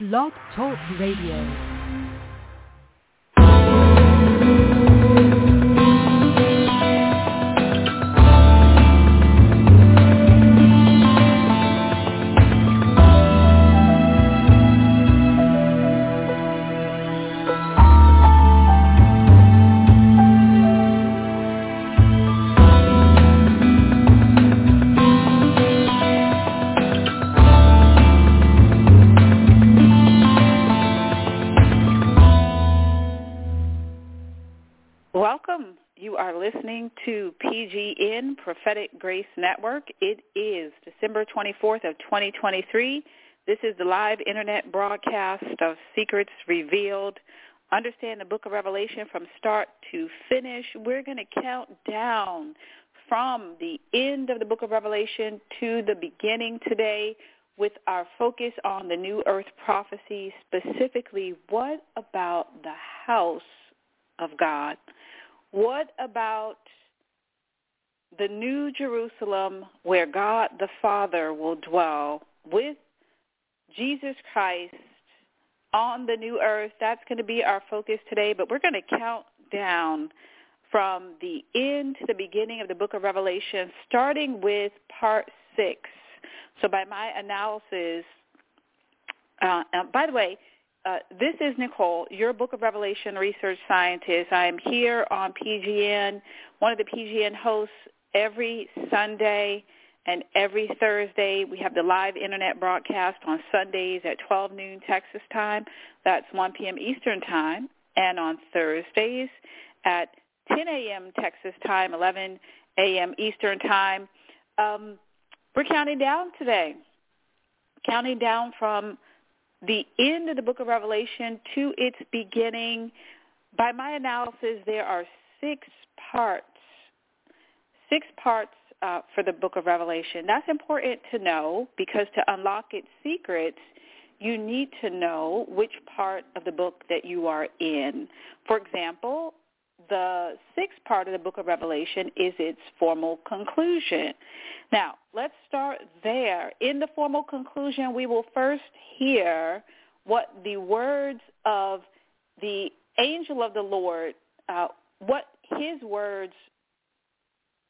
Blog Talk Radio. Grace Network. It is December 24th of 2023. This is the live internet broadcast of Secrets Revealed. Understand the book of Revelation from start to finish. We're going to count down from the end of the book of Revelation to the beginning today with our focus on the New Earth prophecy, specifically what about the house of God? What about the New Jerusalem where God the Father will dwell with Jesus Christ on the new earth? That's going to be our focus today, but we're going to count down from the end to the beginning of the book of Revelation, starting with part six. So by my analysis, uh, by the way, uh, this is Nicole, your Book of Revelation research scientist. I am here on PGN, one of the PGN hosts every Sunday and every Thursday. We have the live internet broadcast on Sundays at 12 noon Texas time. That's 1 p.m. Eastern time. And on Thursdays at 10 a.m. Texas time, 11 a.m. Eastern time. Um, we're counting down today, counting down from the end of the book of Revelation to its beginning. By my analysis, there are six parts, six parts uh, for the book of Revelation. That's important to know because to unlock its secrets, you need to know which part of the book that you are in. For example, the sixth part of the book of Revelation is its formal conclusion. Now, let's start there. In the formal conclusion, we will first hear what the words of the angel of the Lord, uh, what his words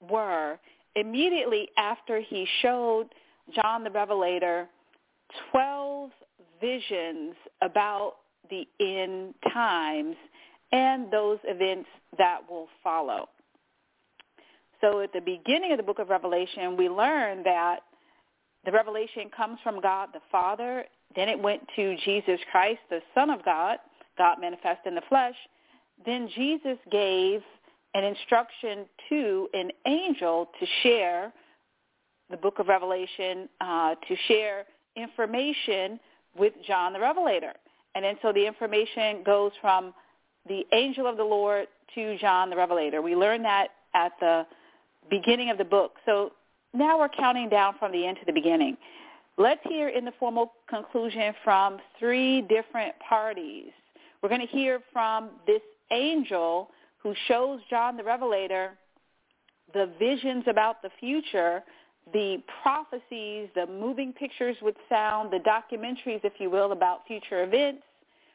were immediately after he showed John the Revelator 12 visions about the end times and those events that will follow. So at the beginning of the book of Revelation, we learn that the revelation comes from God the Father. Then it went to Jesus Christ, the Son of God, God manifest in the flesh. Then Jesus gave an instruction to an angel to share the book of Revelation, uh, to share information with John the Revelator. And then so the information goes from the angel of the Lord to John the Revelator. We learn that at the beginning of the book. So now we're counting down from the end to the beginning. Let's hear in the formal conclusion from three different parties. We're going to hear from this angel who shows John the Revelator the visions about the future, the prophecies, the moving pictures with sound, the documentaries, if you will, about future events.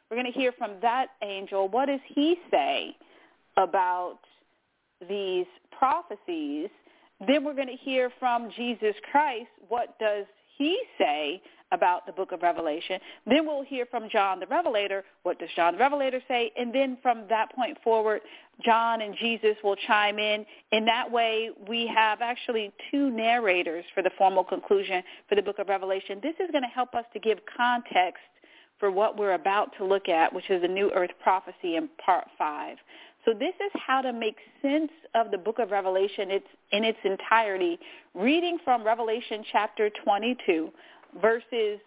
We're going to hear from that angel. What does he say about these prophecies? Then we're going to hear from Jesus Christ. What does he say about the book of Revelation? Then we'll hear from John the Revelator. What does John the Revelator say? And then from that point forward, John and Jesus will chime in. In that way, we have actually two narrators for the formal conclusion for the book of Revelation. This is going to help us to give context for what we're about to look at, which is the New Earth prophecy in part five. So this is how to make sense of the book of Revelation in its entirety, reading from Revelation chapter 22, verses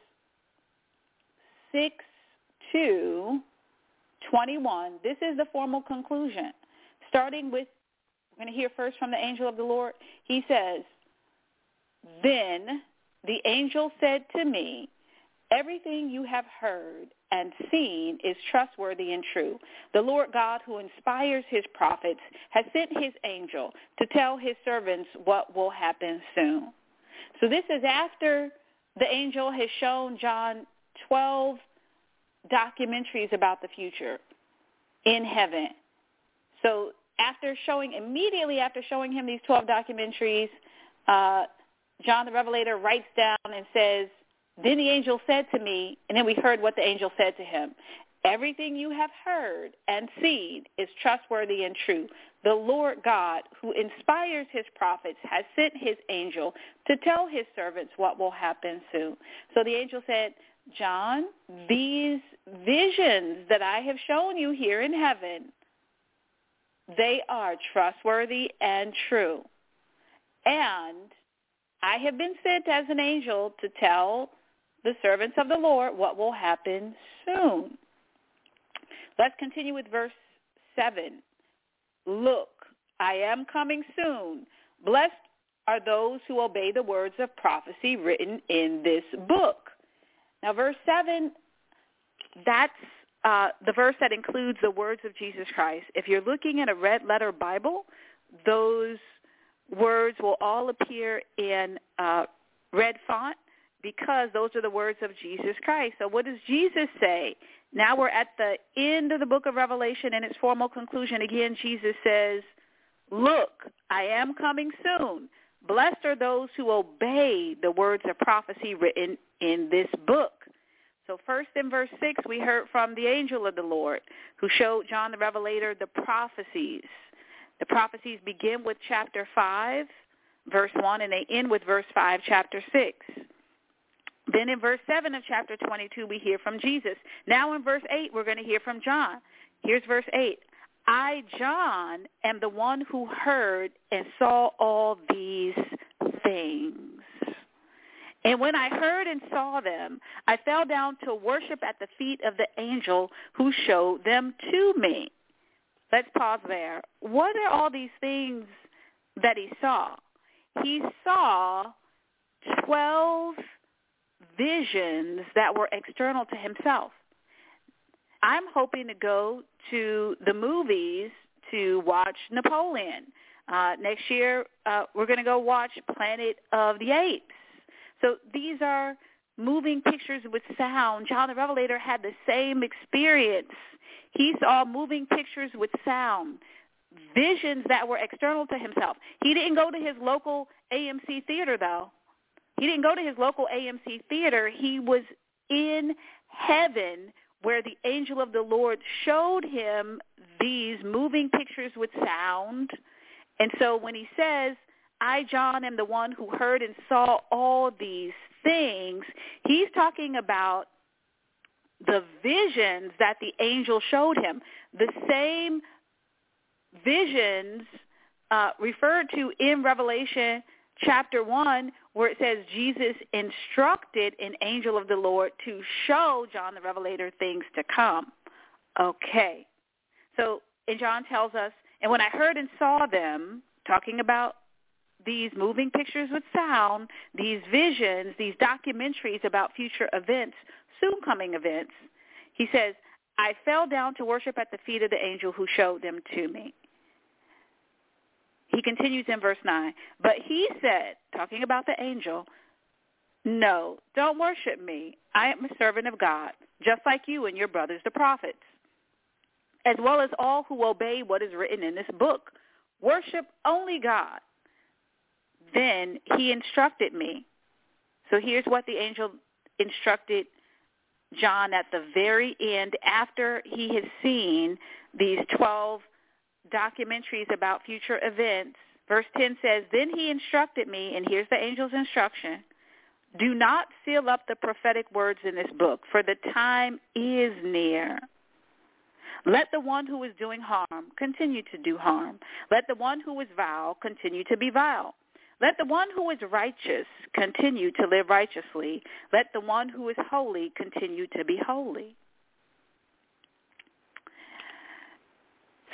6 to 21. This is the formal conclusion. Starting with, we're going to hear first from the angel of the Lord. He says, Then the angel said to me, Everything you have heard and seen is trustworthy and true. The Lord God who inspires his prophets has sent his angel to tell his servants what will happen soon. So this is after the angel has shown John 12 documentaries about the future in heaven. So after showing, immediately after showing him these 12 documentaries, uh, John the Revelator writes down and says, then the angel said to me, and then we heard what the angel said to him. Everything you have heard and seen is trustworthy and true. The Lord God, who inspires his prophets, has sent his angel to tell his servants what will happen soon. So the angel said, John, these visions that I have shown you here in heaven, they are trustworthy and true. And I have been sent as an angel to tell the servants of the Lord what will happen soon. Let's continue with verse 7. Look, I am coming soon. Blessed are those who obey the words of prophecy written in this book. Now, verse 7, that's uh, the verse that includes the words of Jesus Christ. If you're looking at a red letter Bible, those words will all appear in uh, red font because those are the words of Jesus Christ. So what does Jesus say? Now we're at the end of the book of Revelation and its formal conclusion. Again, Jesus says, look, I am coming soon. Blessed are those who obey the words of prophecy written in this book. So first in verse 6, we heard from the angel of the Lord who showed John the Revelator the prophecies. The prophecies begin with chapter 5, verse 1, and they end with verse 5, chapter 6. Then in verse 7 of chapter 22, we hear from Jesus. Now in verse 8, we're going to hear from John. Here's verse 8. I, John, am the one who heard and saw all these things. And when I heard and saw them, I fell down to worship at the feet of the angel who showed them to me. Let's pause there. What are all these things that he saw? He saw 12 visions that were external to himself. I'm hoping to go to the movies to watch Napoleon. Uh, next year, uh, we're going to go watch Planet of the Apes. So these are moving pictures with sound. John the Revelator had the same experience. He saw moving pictures with sound, visions that were external to himself. He didn't go to his local AMC theater, though. He didn't go to his local AMC theater. He was in heaven where the angel of the Lord showed him these moving pictures with sound. And so when he says, I, John, am the one who heard and saw all these things, he's talking about the visions that the angel showed him. The same visions uh, referred to in Revelation chapter 1 where it says Jesus instructed an angel of the Lord to show John the Revelator things to come. Okay. So, and John tells us, and when I heard and saw them, talking about these moving pictures with sound, these visions, these documentaries about future events, soon coming events, he says, I fell down to worship at the feet of the angel who showed them to me. He continues in verse 9. But he said, talking about the angel, no, don't worship me. I am a servant of God, just like you and your brothers the prophets, as well as all who obey what is written in this book. Worship only God. Then he instructed me. So here's what the angel instructed John at the very end after he has seen these 12 documentaries about future events. Verse 10 says, Then he instructed me, and here's the angel's instruction, do not seal up the prophetic words in this book, for the time is near. Let the one who is doing harm continue to do harm. Let the one who is vile continue to be vile. Let the one who is righteous continue to live righteously. Let the one who is holy continue to be holy.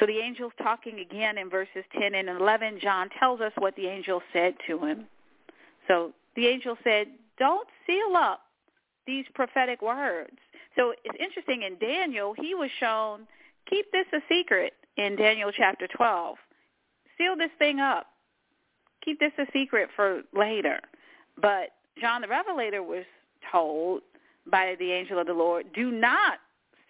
So the angel's talking again in verses 10 and 11. John tells us what the angel said to him. So the angel said, don't seal up these prophetic words. So it's interesting in Daniel, he was shown, keep this a secret in Daniel chapter 12. Seal this thing up. Keep this a secret for later. But John the Revelator was told by the angel of the Lord, do not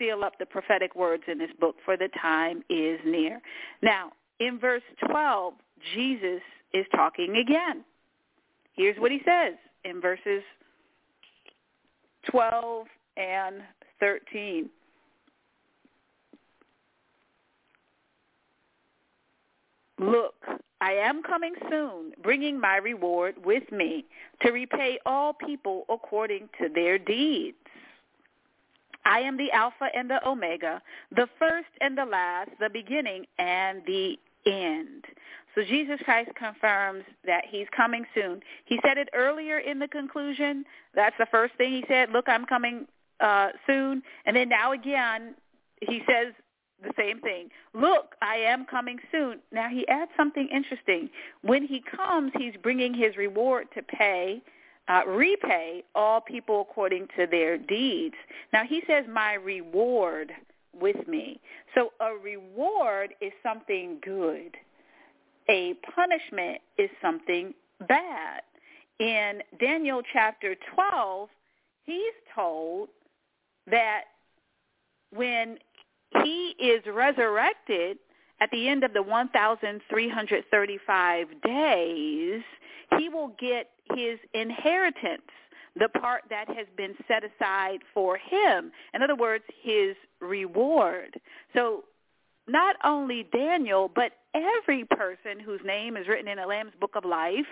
seal up the prophetic words in this book, for the time is near. Now, in verse 12, Jesus is talking again. Here's what he says in verses 12 and 13. Look, I am coming soon, bringing my reward with me to repay all people according to their deeds. I am the Alpha and the Omega, the first and the last, the beginning and the end. So Jesus Christ confirms that he's coming soon. He said it earlier in the conclusion. That's the first thing he said, look, I'm coming uh, soon. And then now again, he says the same thing. Look, I am coming soon. Now he adds something interesting. When he comes, he's bringing his reward to pay, uh, repay all people according to their deeds. Now he says, my reward with me. So a reward is something good. A punishment is something bad. In Daniel chapter 12, he's told that when he is resurrected at the end of the 1,335 days, he will get his inheritance, the part that has been set aside for him. In other words, his reward. So not only Daniel, but every person whose name is written in the Lamb's Book of Life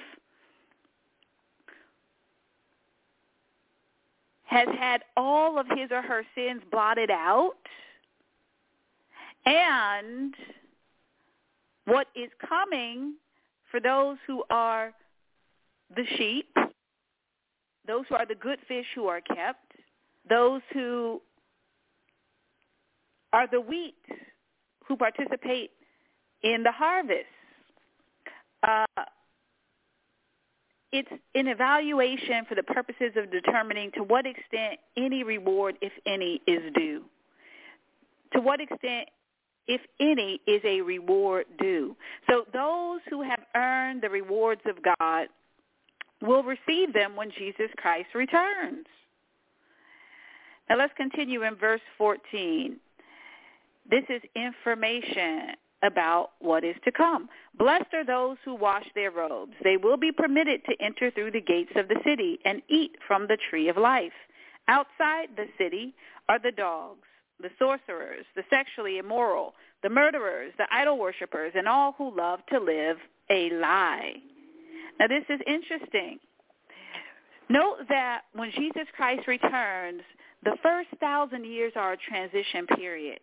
has had all of his or her sins blotted out and what is coming for those who are the sheep, those who are the good fish who are kept, those who are the wheat who participate in the harvest. Uh, it's an evaluation for the purposes of determining to what extent any reward, if any, is due. To what extent if any, is a reward due. So those who have earned the rewards of God will receive them when Jesus Christ returns. Now let's continue in verse 14. This is information about what is to come. Blessed are those who wash their robes. They will be permitted to enter through the gates of the city and eat from the tree of life. Outside the city are the dogs the sorcerers, the sexually immoral, the murderers, the idol worshippers, and all who love to live a lie. Now this is interesting. Note that when Jesus Christ returns, the first thousand years are a transition period.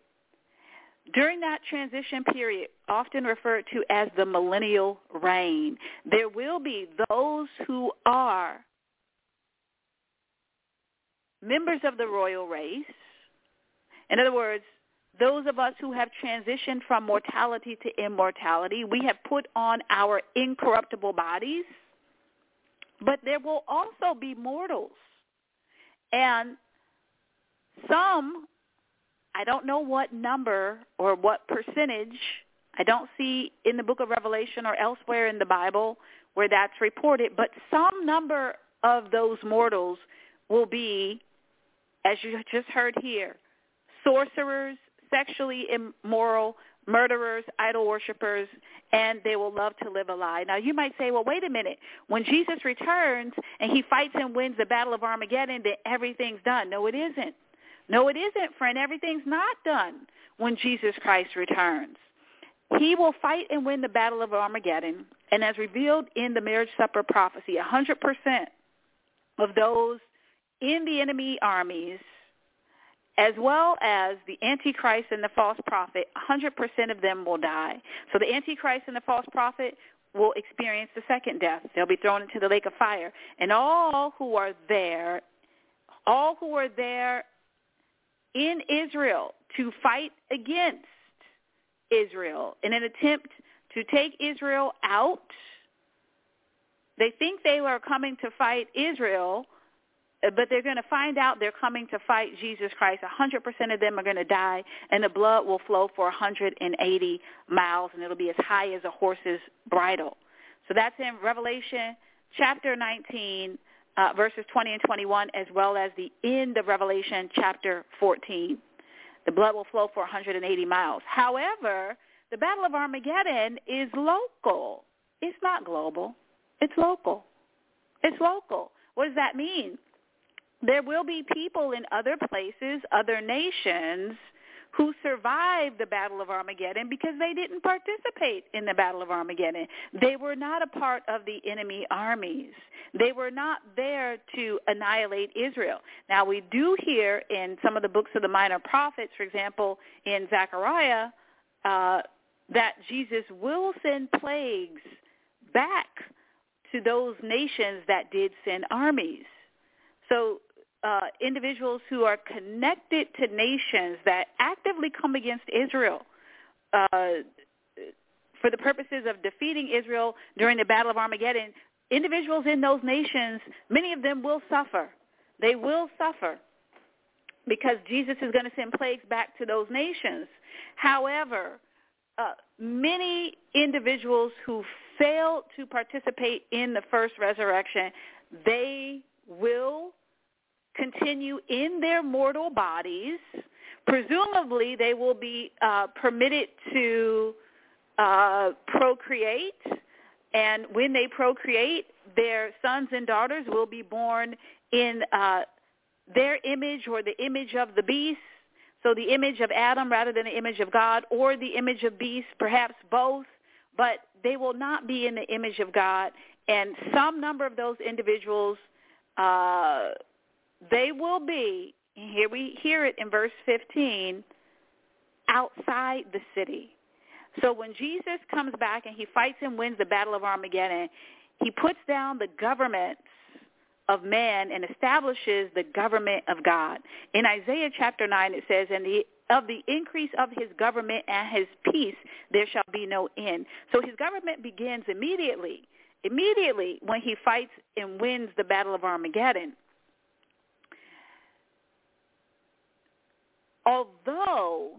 During that transition period, often referred to as the millennial reign, there will be those who are members of the royal race, in other words, those of us who have transitioned from mortality to immortality, we have put on our incorruptible bodies, but there will also be mortals. And some, I don't know what number or what percentage, I don't see in the book of Revelation or elsewhere in the Bible where that's reported, but some number of those mortals will be, as you just heard here, sorcerers, sexually immoral, murderers, idol worshippers, and they will love to live a lie. Now you might say, well, wait a minute. When Jesus returns and he fights and wins the battle of Armageddon, then everything's done. No, it isn't. No, it isn't, friend. Everything's not done when Jesus Christ returns. He will fight and win the battle of Armageddon, and as revealed in the marriage supper prophecy, 100% of those in the enemy armies as well as the Antichrist and the false prophet, 100% of them will die. So the Antichrist and the false prophet will experience the second death. They'll be thrown into the lake of fire. And all who are there, all who are there in Israel to fight against Israel in an attempt to take Israel out, they think they are coming to fight Israel but they're going to find out they're coming to fight Jesus Christ. 100% of them are going to die, and the blood will flow for 180 miles, and it'll be as high as a horse's bridle. So that's in Revelation chapter 19, uh, verses 20 and 21, as well as the end of Revelation chapter 14. The blood will flow for 180 miles. However, the Battle of Armageddon is local. It's not global. It's local. It's local. What does that mean? There will be people in other places, other nations, who survived the Battle of Armageddon because they didn't participate in the Battle of Armageddon. They were not a part of the enemy armies. They were not there to annihilate Israel. Now, we do hear in some of the books of the minor prophets, for example, in Zechariah, uh, that Jesus will send plagues back to those nations that did send armies. So uh, individuals who are connected to nations that actively come against Israel uh, for the purposes of defeating Israel during the Battle of Armageddon, individuals in those nations, many of them will suffer. They will suffer because Jesus is going to send plagues back to those nations. However, uh, many individuals who fail to participate in the first resurrection, they will continue in their mortal bodies. Presumably, they will be uh, permitted to uh, procreate, and when they procreate, their sons and daughters will be born in uh, their image or the image of the beast. So the image of Adam rather than the image of God, or the image of beast, perhaps both, but they will not be in the image of God. And some number of those individuals uh, they will be, here we hear it in verse 15, outside the city. So when Jesus comes back and he fights and wins the battle of Armageddon, he puts down the governments of man and establishes the government of God. In Isaiah chapter 9 it says, and the of the increase of his government and his peace there shall be no end. So his government begins immediately, immediately when he fights and wins the battle of Armageddon. Although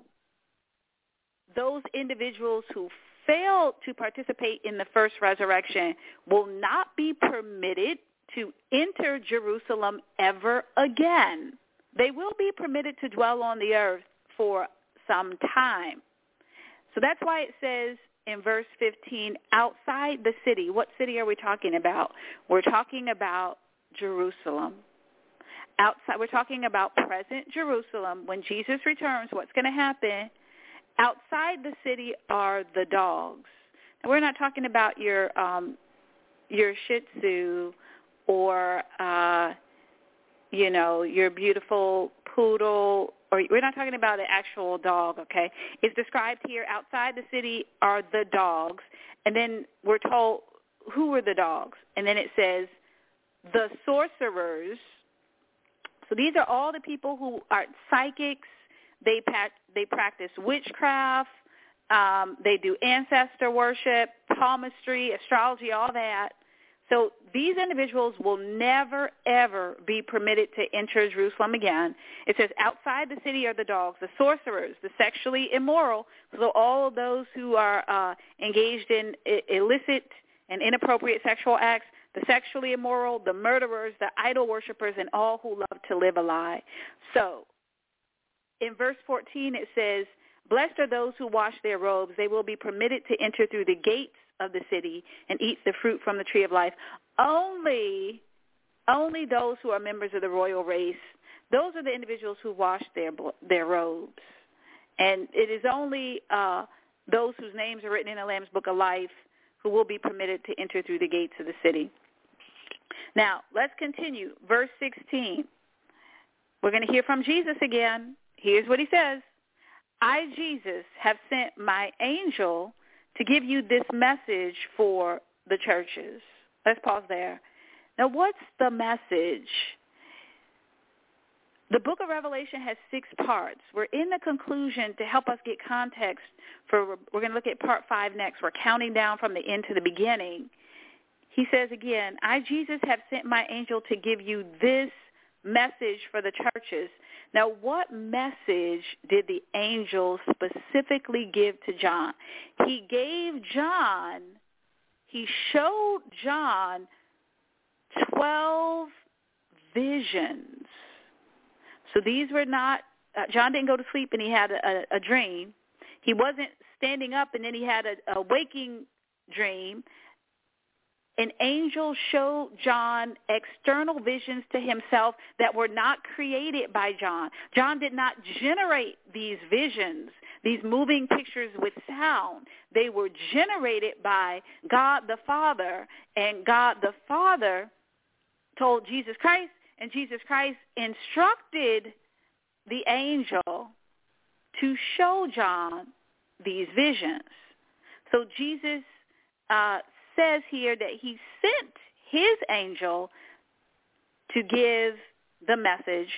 those individuals who failed to participate in the first resurrection will not be permitted to enter Jerusalem ever again. They will be permitted to dwell on the earth for some time. So that's why it says in verse 15, outside the city. What city are we talking about? We're talking about Jerusalem outside we're talking about present Jerusalem. When Jesus returns what's going to happen? Outside the city are the dogs. And we're not talking about your um your shih tzu or uh you know your beautiful poodle or we're not talking about an actual dog okay? It's described here outside the city are the dogs and then we're told who are the dogs. And then it says the sorcerers so these are all the people who are psychics. They they practice witchcraft. Um, they do ancestor worship, palmistry, astrology, all that. So these individuals will never, ever be permitted to enter Jerusalem again. It says outside the city are the dogs, the sorcerers, the sexually immoral, so all those who are uh, engaged in illicit and inappropriate sexual acts, the sexually immoral, the murderers, the idol worshippers, and all who love to live a lie. So in verse 14 it says, Blessed are those who wash their robes. They will be permitted to enter through the gates of the city and eat the fruit from the tree of life. Only, only those who are members of the royal race, those are the individuals who wash their, their robes. And it is only uh, those whose names are written in the Lamb's Book of Life who will be permitted to enter through the gates of the city. Now, let's continue. Verse 16. We're going to hear from Jesus again. Here's what he says. I, Jesus, have sent my angel to give you this message for the churches. Let's pause there. Now, what's the message? The book of Revelation has six parts. We're in the conclusion to help us get context for, we're going to look at part five next. We're counting down from the end to the beginning. He says again, I, Jesus, have sent my angel to give you this message for the churches. Now, what message did the angel specifically give to John? He gave John, he showed John 12 visions so these were not uh, John didn't go to sleep and he had a, a, a dream. He wasn't standing up and then he had a, a waking dream an angel showed John external visions to himself that were not created by John. John did not generate these visions, these moving pictures with sound. They were generated by God the Father, and God the Father told Jesus Christ, and Jesus Christ instructed the angel to show John these visions. So Jesus uh, says here that he sent his angel to give the message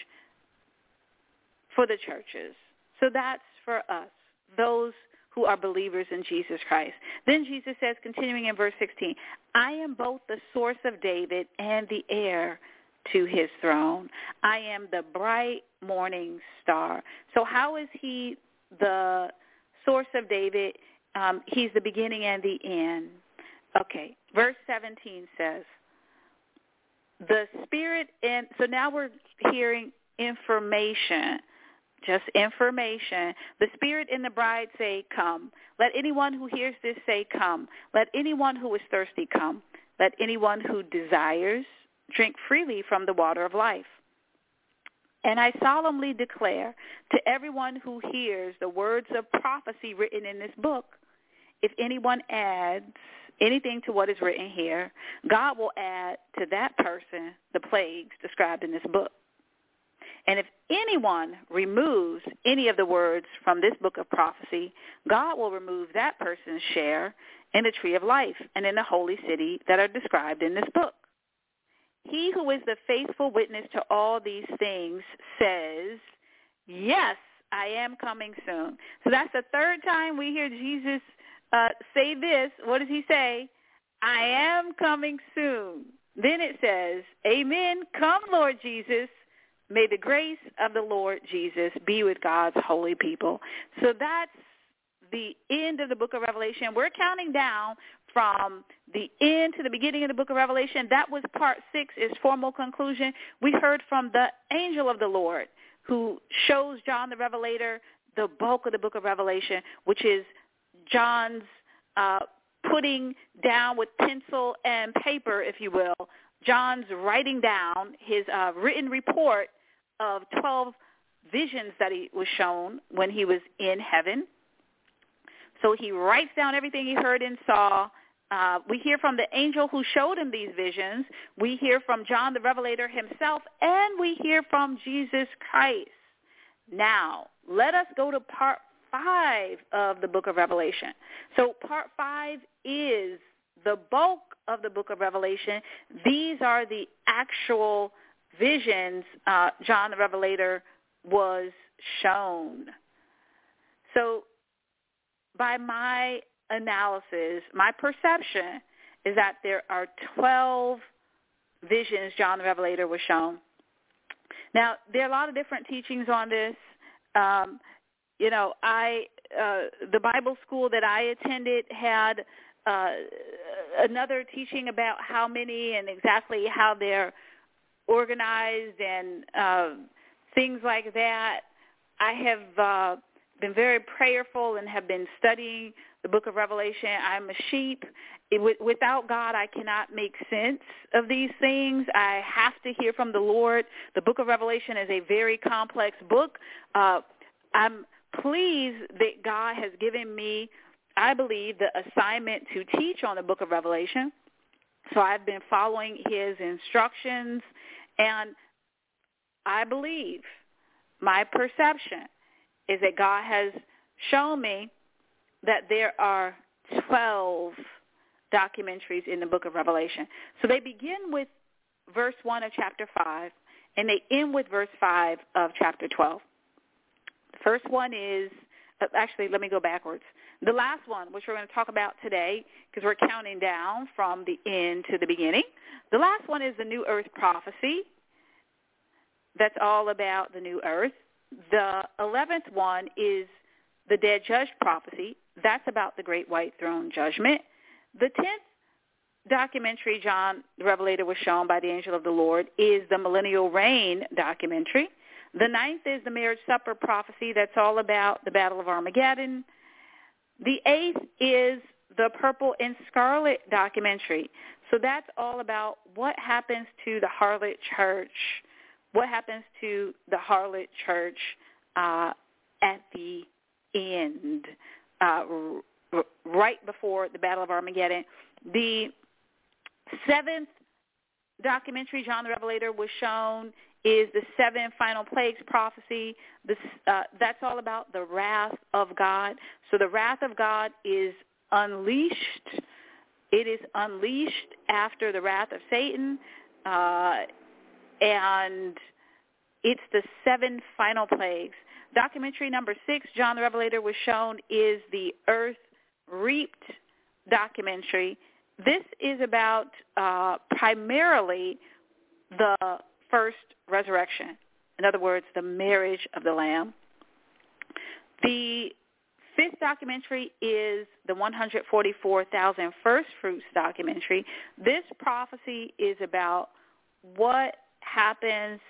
for the churches. So that's for us, those who are believers in Jesus Christ. Then Jesus says, continuing in verse 16, I am both the source of David and the heir to his throne. I am the bright morning star. So how is he the source of David? Um, he's the beginning and the end. Okay, verse 17 says, the spirit in, so now we're hearing information, just information. The spirit and the bride say, come. Let anyone who hears this say, come. Let anyone who is thirsty come. Let anyone who desires drink freely from the water of life. And I solemnly declare to everyone who hears the words of prophecy written in this book, if anyone adds anything to what is written here, God will add to that person the plagues described in this book. And if anyone removes any of the words from this book of prophecy, God will remove that person's share in the tree of life and in the holy city that are described in this book. He who is the faithful witness to all these things says, yes, I am coming soon. So that's the third time we hear Jesus uh, say this. What does he say? I am coming soon. Then it says, Amen. Come, Lord Jesus. May the grace of the Lord Jesus be with God's holy people. So that's the end of the book of Revelation. We're counting down from the end to the beginning of the book of Revelation. That was part six, is formal conclusion. We heard from the angel of the Lord who shows John the Revelator the bulk of the book of Revelation, which is John's uh, putting down with pencil and paper, if you will, John's writing down his uh, written report of 12 visions that he was shown when he was in heaven. So he writes down everything he heard and saw. Uh, we hear from the angel who showed him these visions. We hear from John the Revelator himself, and we hear from Jesus Christ. Now, let us go to part 5 of the book of Revelation. So part 5 is the bulk of the book of Revelation. These are the actual visions uh, John the Revelator was shown. So by my analysis, my perception is that there are 12 visions John the Revelator was shown. Now, there are a lot of different teachings on this. Um, you know, I uh, the Bible school that I attended had uh, another teaching about how many and exactly how they're organized and uh, things like that. I have uh, been very prayerful and have been studying the book of Revelation. I'm a sheep. It, without God, I cannot make sense of these things. I have to hear from the Lord. The book of Revelation is a very complex book. Uh, I'm pleased that God has given me, I believe, the assignment to teach on the book of Revelation. So I've been following his instructions, and I believe my perception is that God has shown me that there are 12 documentaries in the book of Revelation. So they begin with verse 1 of chapter 5, and they end with verse 5 of chapter 12. First one is, uh, actually, let me go backwards. The last one, which we're going to talk about today, because we're counting down from the end to the beginning. The last one is the New Earth prophecy. That's all about the New Earth. The 11th one is the Dead Judge prophecy. That's about the Great White Throne Judgment. The 10th documentary John the Revelator was shown by the angel of the Lord is the Millennial Reign documentary. The ninth is the marriage supper prophecy. That's all about the Battle of Armageddon. The eighth is the Purple and Scarlet documentary. So that's all about what happens to the harlot church, what happens to the harlot church uh, at the end, uh, r- right before the Battle of Armageddon. The seventh documentary, John the Revelator, was shown is the seven final plagues prophecy. This, uh, that's all about the wrath of God. So the wrath of God is unleashed. It is unleashed after the wrath of Satan, uh, and it's the seven final plagues. Documentary number six, John the Revelator, was shown is the Earth Reaped documentary. This is about uh, primarily the first resurrection. In other words, the marriage of the Lamb. The fifth documentary is the 144,000 first fruits documentary. This prophecy is about what happens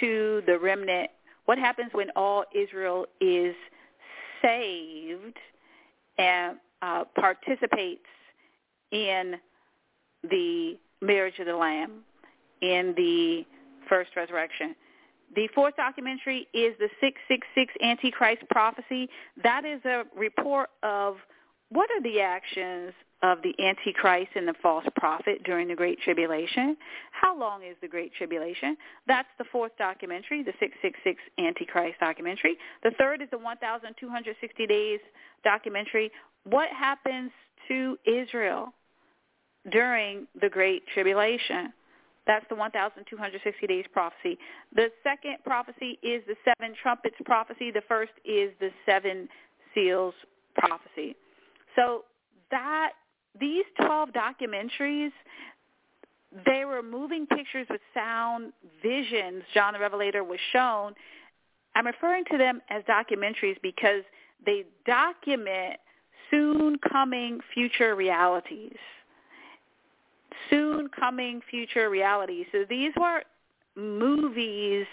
to the remnant, what happens when all Israel is saved and uh, participates in the marriage of the Lamb, in the first resurrection. The fourth documentary is the 666 Antichrist prophecy. That is a report of what are the actions of the Antichrist and the false prophet during the Great Tribulation. How long is the Great Tribulation? That's the fourth documentary, the 666 Antichrist documentary. The third is the 1,260 Days documentary. What happens to Israel during the Great Tribulation? That's the 1,260 days prophecy. The second prophecy is the seven trumpets prophecy. The first is the seven seals prophecy. So that these 12 documentaries, they were moving pictures with sound visions. John the Revelator was shown. I'm referring to them as documentaries because they document soon coming future realities soon coming future reality. So these were movies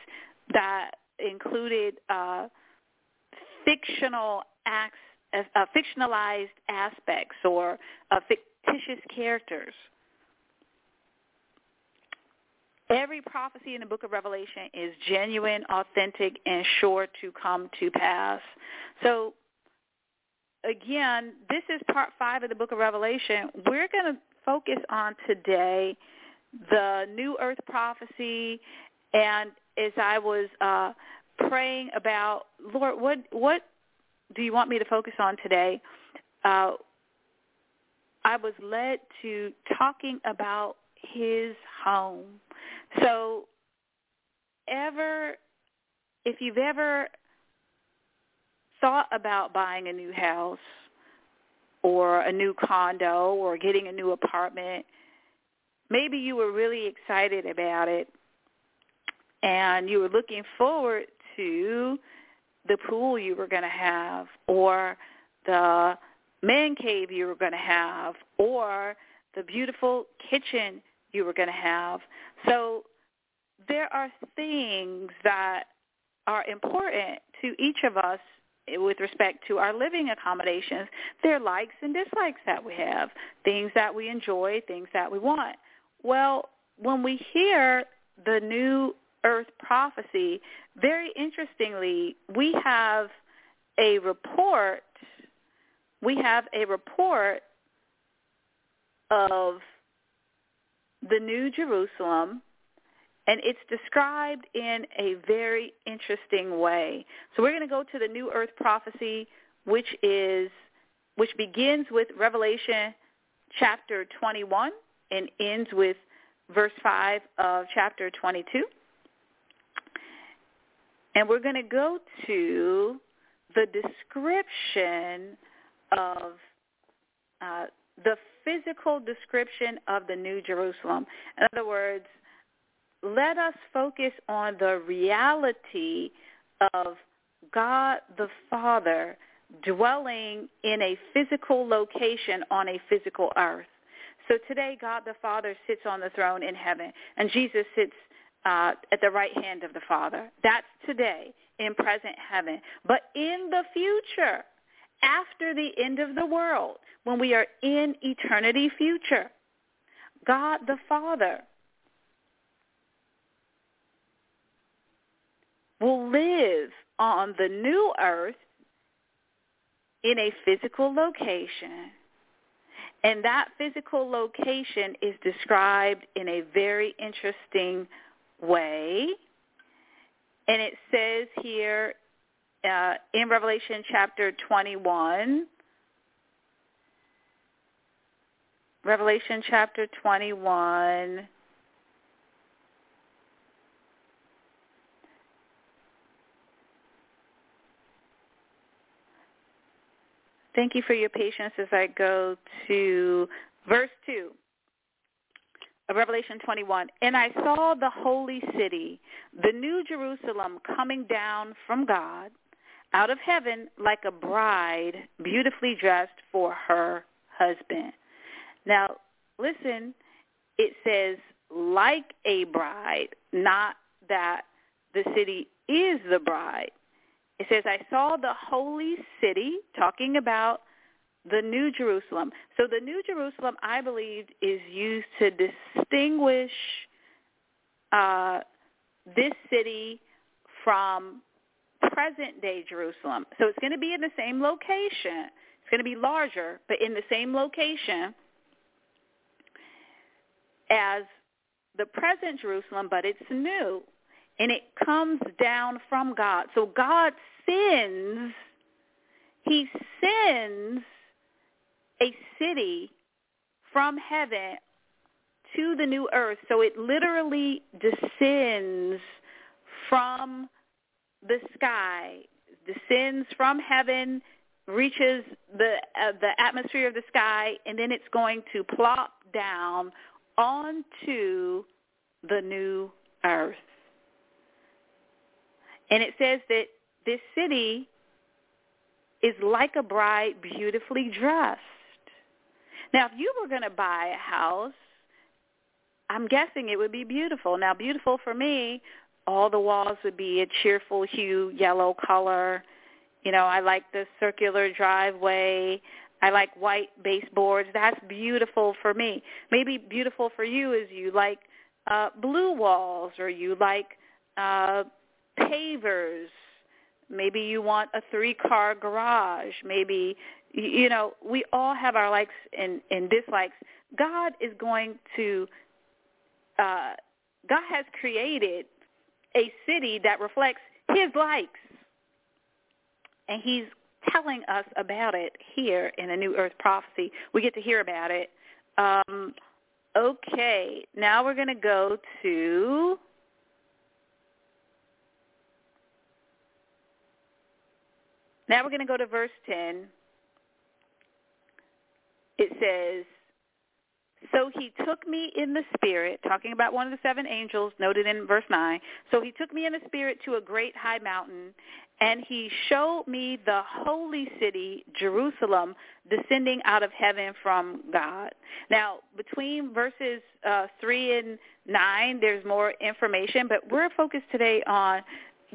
that included uh, fictional acts, uh, fictionalized aspects or uh, fictitious characters. Every prophecy in the book of Revelation is genuine, authentic, and sure to come to pass. So again, this is part five of the book of Revelation. We're going to focus on today the New Earth prophecy, and as I was uh, praying about, Lord, what what do you want me to focus on today? Uh, I was led to talking about his home. So, ever, if you've ever thought about buying a new house, or a new condo or getting a new apartment. Maybe you were really excited about it and you were looking forward to the pool you were going to have or the man cave you were going to have or the beautiful kitchen you were going to have. So there are things that are important to each of us with respect to our living accommodations, there are likes and dislikes that we have, things that we enjoy, things that we want. Well, when we hear the new earth prophecy, very interestingly, we have a report, we have a report of the new Jerusalem and it's described in a very interesting way. So we're going to go to the New Earth prophecy, which is which begins with Revelation chapter 21 and ends with verse 5 of chapter 22. And we're going to go to the description of uh, the physical description of the New Jerusalem. In other words, let us focus on the reality of God the Father dwelling in a physical location on a physical earth. So today God the Father sits on the throne in heaven and Jesus sits uh, at the right hand of the Father. That's today in present heaven. But in the future, after the end of the world, when we are in eternity future, God the Father will live on the new earth in a physical location. And that physical location is described in a very interesting way. And it says here uh, in Revelation chapter 21, Revelation chapter 21, Thank you for your patience as I go to verse 2 of Revelation 21. And I saw the holy city, the new Jerusalem, coming down from God out of heaven like a bride beautifully dressed for her husband. Now, listen, it says like a bride, not that the city is the bride. It says, I saw the holy city, talking about the New Jerusalem. So the New Jerusalem, I believe, is used to distinguish uh, this city from present-day Jerusalem. So it's going to be in the same location. It's going to be larger, but in the same location as the present Jerusalem, but it's new and it comes down from God. So God sends, he sends a city from heaven to the new earth. So it literally descends from the sky, descends from heaven, reaches the uh, the atmosphere of the sky, and then it's going to plop down onto the new earth. And it says that this city is like a bride beautifully dressed. Now, if you were going to buy a house, I'm guessing it would be beautiful. Now, beautiful for me, all the walls would be a cheerful hue, yellow color. You know, I like the circular driveway. I like white baseboards. That's beautiful for me. Maybe beautiful for you is you like uh blue walls or you like uh pavers. Maybe you want a three-car garage. Maybe, you know, we all have our likes and, and dislikes. God is going to, uh, God has created a city that reflects his likes. And he's telling us about it here in the New Earth Prophecy. We get to hear about it. Um, okay, now we're going to go to Now we're going to go to verse 10. It says, so he took me in the spirit, talking about one of the seven angels noted in verse 9. So he took me in the spirit to a great high mountain, and he showed me the holy city, Jerusalem, descending out of heaven from God. Now, between verses uh, 3 and 9, there's more information, but we're focused today on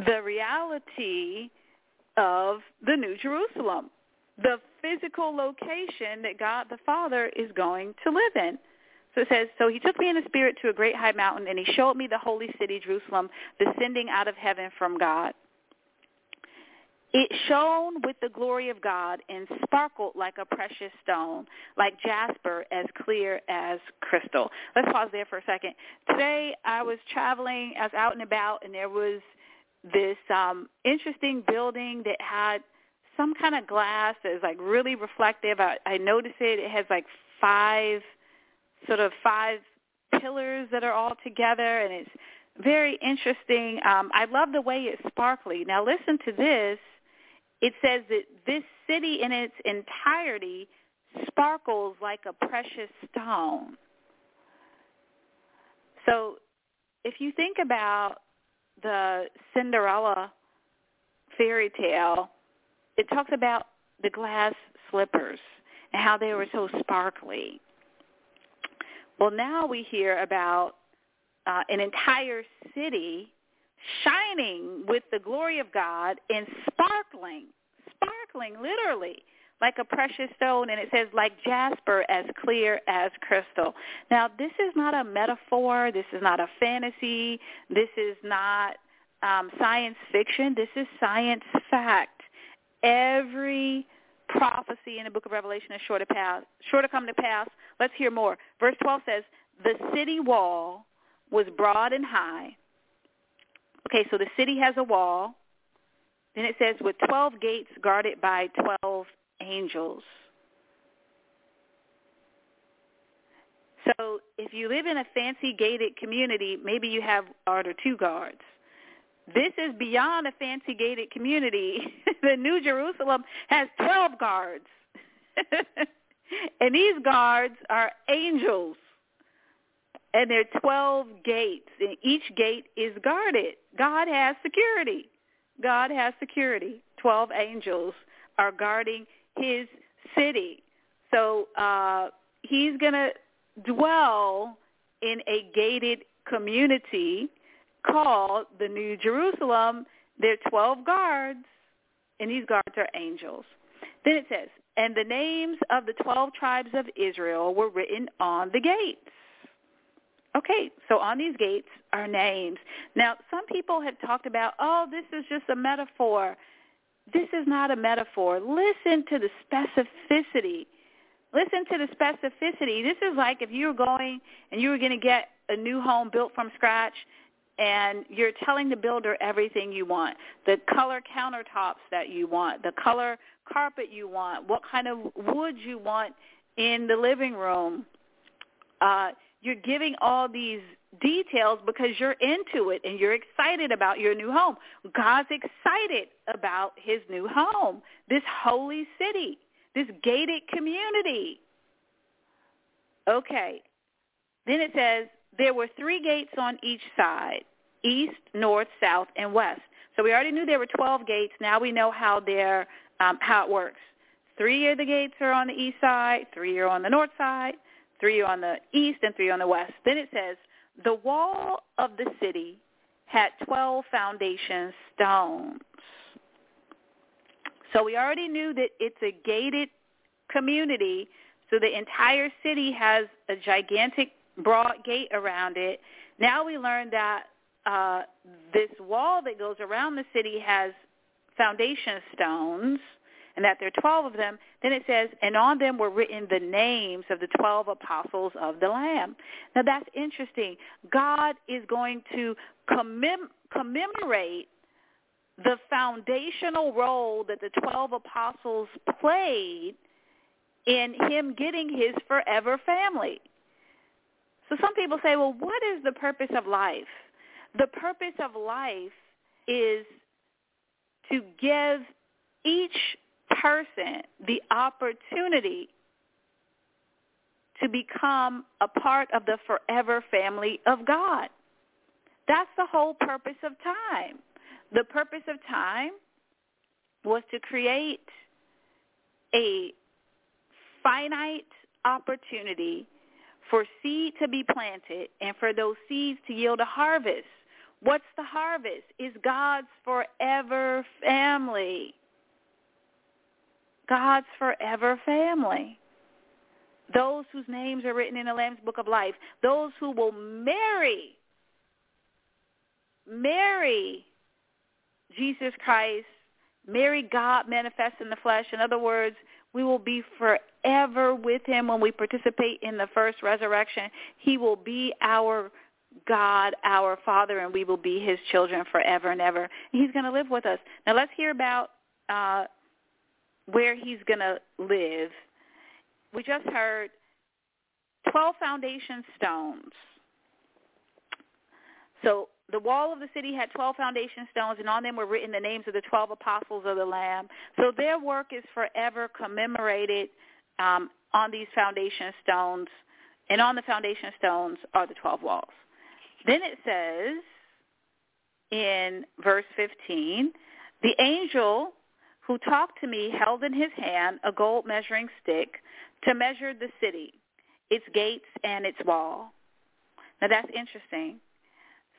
the reality of the New Jerusalem, the physical location that God the Father is going to live in. So it says, so he took me in the spirit to a great high mountain, and he showed me the holy city, Jerusalem, descending out of heaven from God. It shone with the glory of God and sparkled like a precious stone, like jasper, as clear as crystal. Let's pause there for a second. Today I was traveling, I was out and about, and there was this um, interesting building that had some kind of glass that is like really reflective. I, I noticed it. It has like five, sort of five pillars that are all together, and it's very interesting. Um, I love the way it's sparkly. Now listen to this. It says that this city in its entirety sparkles like a precious stone. So if you think about the Cinderella fairy tale, it talks about the glass slippers and how they were so sparkly. Well, now we hear about uh, an entire city shining with the glory of God and sparkling, sparkling literally like a precious stone, and it says like jasper, as clear as crystal. Now, this is not a metaphor. This is not a fantasy. This is not um, science fiction. This is science fact. Every prophecy in the book of Revelation is sure to pass, sure to come to pass. Let's hear more. Verse 12 says, the city wall was broad and high. Okay, so the city has a wall. Then it says with 12 gates guarded by 12 angels. So if you live in a fancy gated community, maybe you have guard or two guards. This is beyond a fancy gated community. the New Jerusalem has 12 guards. and these guards are angels. And there are 12 gates, and each gate is guarded. God has security. God has security. 12 angels are guarding his city. So uh, he's going to dwell in a gated community called the New Jerusalem. There are 12 guards, and these guards are angels. Then it says, and the names of the 12 tribes of Israel were written on the gates. Okay, so on these gates are names. Now, some people have talked about, oh, this is just a metaphor. This is not a metaphor. Listen to the specificity. Listen to the specificity. This is like if you were going and you were going to get a new home built from scratch and you're telling the builder everything you want, the color countertops that you want, the color carpet you want, what kind of wood you want in the living room. Uh, you're giving all these details because you're into it and you're excited about your new home. God's excited about his new home, this holy city, this gated community. Okay. Then it says there were three gates on each side, east, north, south, and west. So we already knew there were 12 gates. Now we know how they're, um, how it works. Three of the gates are on the east side, three are on the north side, three are on the east, and three on the west. Then it says the wall of the city had 12 foundation stones. So we already knew that it's a gated community, so the entire city has a gigantic broad gate around it. Now we learned that uh, this wall that goes around the city has foundation stones and that there are 12 of them, then it says, and on them were written the names of the 12 apostles of the Lamb. Now that's interesting. God is going to commem- commemorate the foundational role that the 12 apostles played in him getting his forever family. So some people say, well, what is the purpose of life? The purpose of life is to give each person the opportunity to become a part of the forever family of God. That's the whole purpose of time. The purpose of time was to create a finite opportunity for seed to be planted and for those seeds to yield a harvest. What's the harvest? Is God's forever family. God's forever family. Those whose names are written in the Lamb's Book of Life. Those who will marry, marry Jesus Christ, marry God manifest in the flesh. In other words, we will be forever with him when we participate in the first resurrection. He will be our God, our Father, and we will be his children forever and ever. He's going to live with us. Now let's hear about uh, where he's going to live. We just heard 12 foundation stones. So the wall of the city had 12 foundation stones, and on them were written the names of the 12 apostles of the Lamb. So their work is forever commemorated um, on these foundation stones, and on the foundation stones are the 12 walls. Then it says in verse 15, the angel who talked to me held in his hand a gold measuring stick to measure the city, its gates and its wall. Now that's interesting.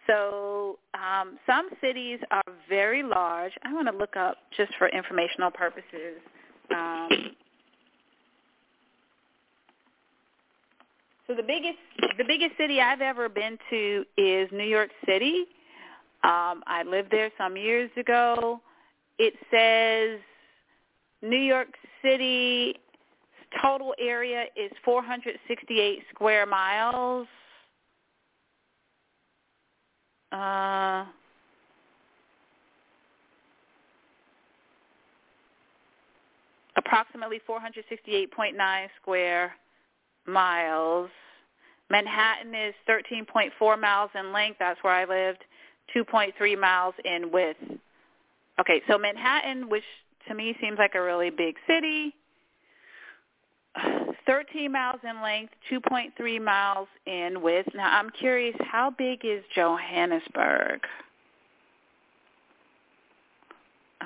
So um, some cities are very large. I want to look up just for informational purposes. Um, so the biggest the biggest city I've ever been to is New York City. Um, I lived there some years ago. It says New York City total area is 468 square miles. Uh, approximately 468.9 square miles. Manhattan is 13.4 miles in length. That's where I lived. 2.3 miles in width. Okay, so Manhattan, which to me seems like a really big city, 13 miles in length, 2.3 miles in width. Now I'm curious, how big is Johannesburg? Uh,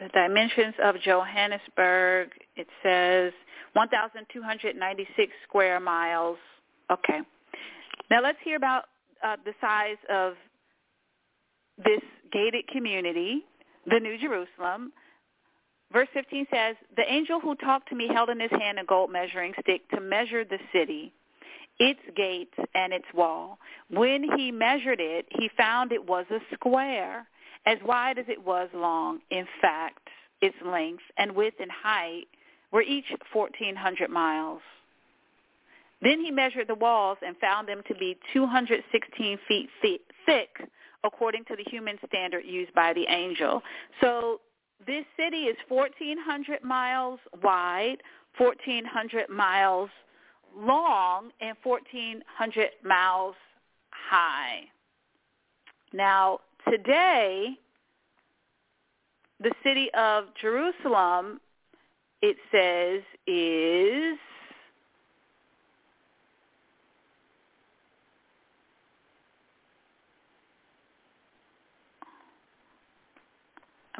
the dimensions of Johannesburg, it says 1,296 square miles. Okay. Now let's hear about uh, the size of this gated community, the New Jerusalem. Verse 15 says, The angel who talked to me held in his hand a gold measuring stick to measure the city, its gates, and its wall. When he measured it, he found it was a square, as wide as it was long. In fact, its length and width and height were each 1,400 miles. Then he measured the walls and found them to be 216 feet thick, according to the human standard used by the angel. So this city is 1,400 miles wide, 1,400 miles long, and 1,400 miles high. Now, today, the city of Jerusalem, it says, is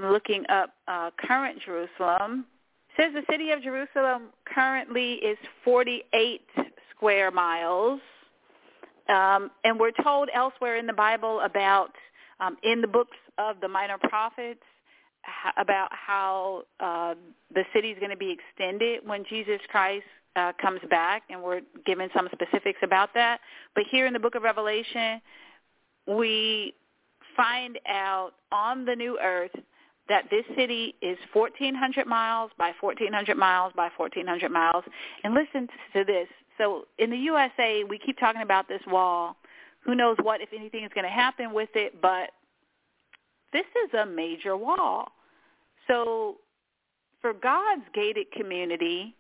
I'm looking up uh, current Jerusalem. It says the city of Jerusalem currently is 48 square miles. Um, and we're told elsewhere in the Bible about, um, in the books of the minor prophets, about how uh, the city is going to be extended when Jesus Christ uh, comes back, and we're given some specifics about that. But here in the book of Revelation, we find out on the new earth that this city is 1,400 miles by 1,400 miles by 1,400 miles. And listen to this. So in the USA, we keep talking about this wall. Who knows what, if anything, is going to happen with it, but this is a major wall. So for God's gated community,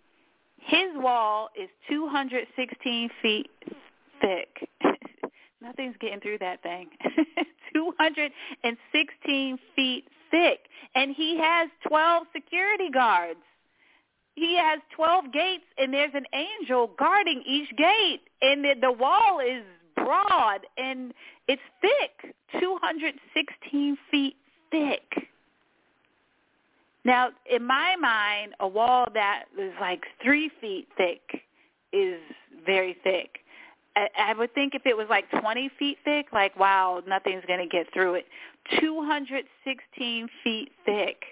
his wall is 216 feet thick. Nothing's getting through that thing. 216 feet thick. And he has 12 security guards. He has 12 gates, and there's an angel guarding each gate. And the, the wall is broad, and it's thick, 216 feet thick. Now, in my mind, a wall that is like three feet thick is very thick. I, would think if it was like 20 feet thick, like, wow, nothing's going to get through it. 216 feet thick.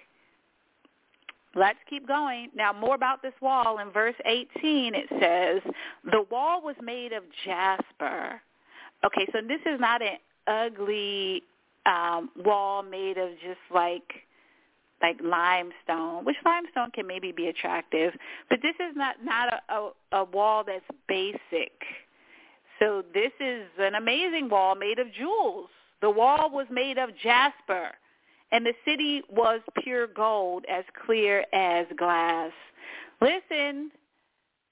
Let's keep going. Now, more about this wall. In verse 18, it says, the wall was made of jasper. Okay, so this is not an ugly um, wall made of just like like limestone, which limestone can maybe be attractive, but this is not not a, a, a wall that's basic. So this is an amazing wall made of jewels. The wall was made of jasper, and the city was pure gold, as clear as glass. Listen,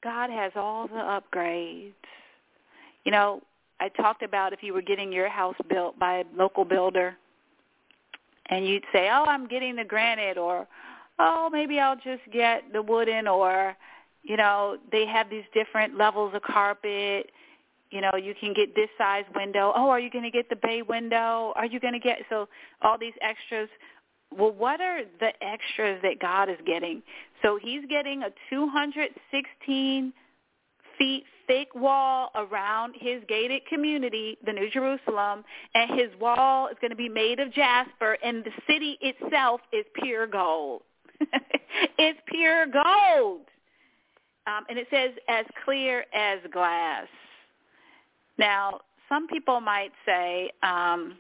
God has all the upgrades. You know, I talked about if you were getting your house built by a local builder, and you'd say, oh, I'm getting the granite, or, oh, maybe I'll just get the wooden, or, you know, they have these different levels of carpet you know, you can get this size window. Oh, are you going to get the bay window? Are you going to get so all these extras? Well, what are the extras that God is getting? So he's getting a 216 feet thick wall around his gated community, the New Jerusalem, and his wall is going to be made of jasper, and the city itself is pure gold. it's pure gold. Um, and it says as clear as glass. Now, some people might say, um,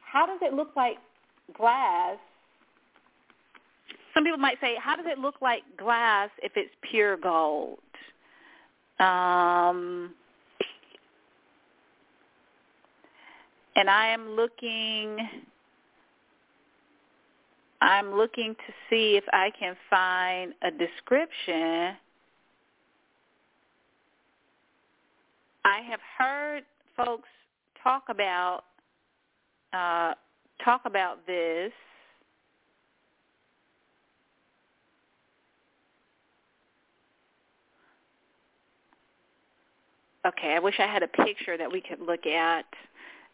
how does it look like glass? Some people might say, how does it look like glass if it's pure gold? Um, and I am looking I'm looking to see if I can find a description. I have heard folks talk about uh, talk about this. Okay, I wish I had a picture that we could look at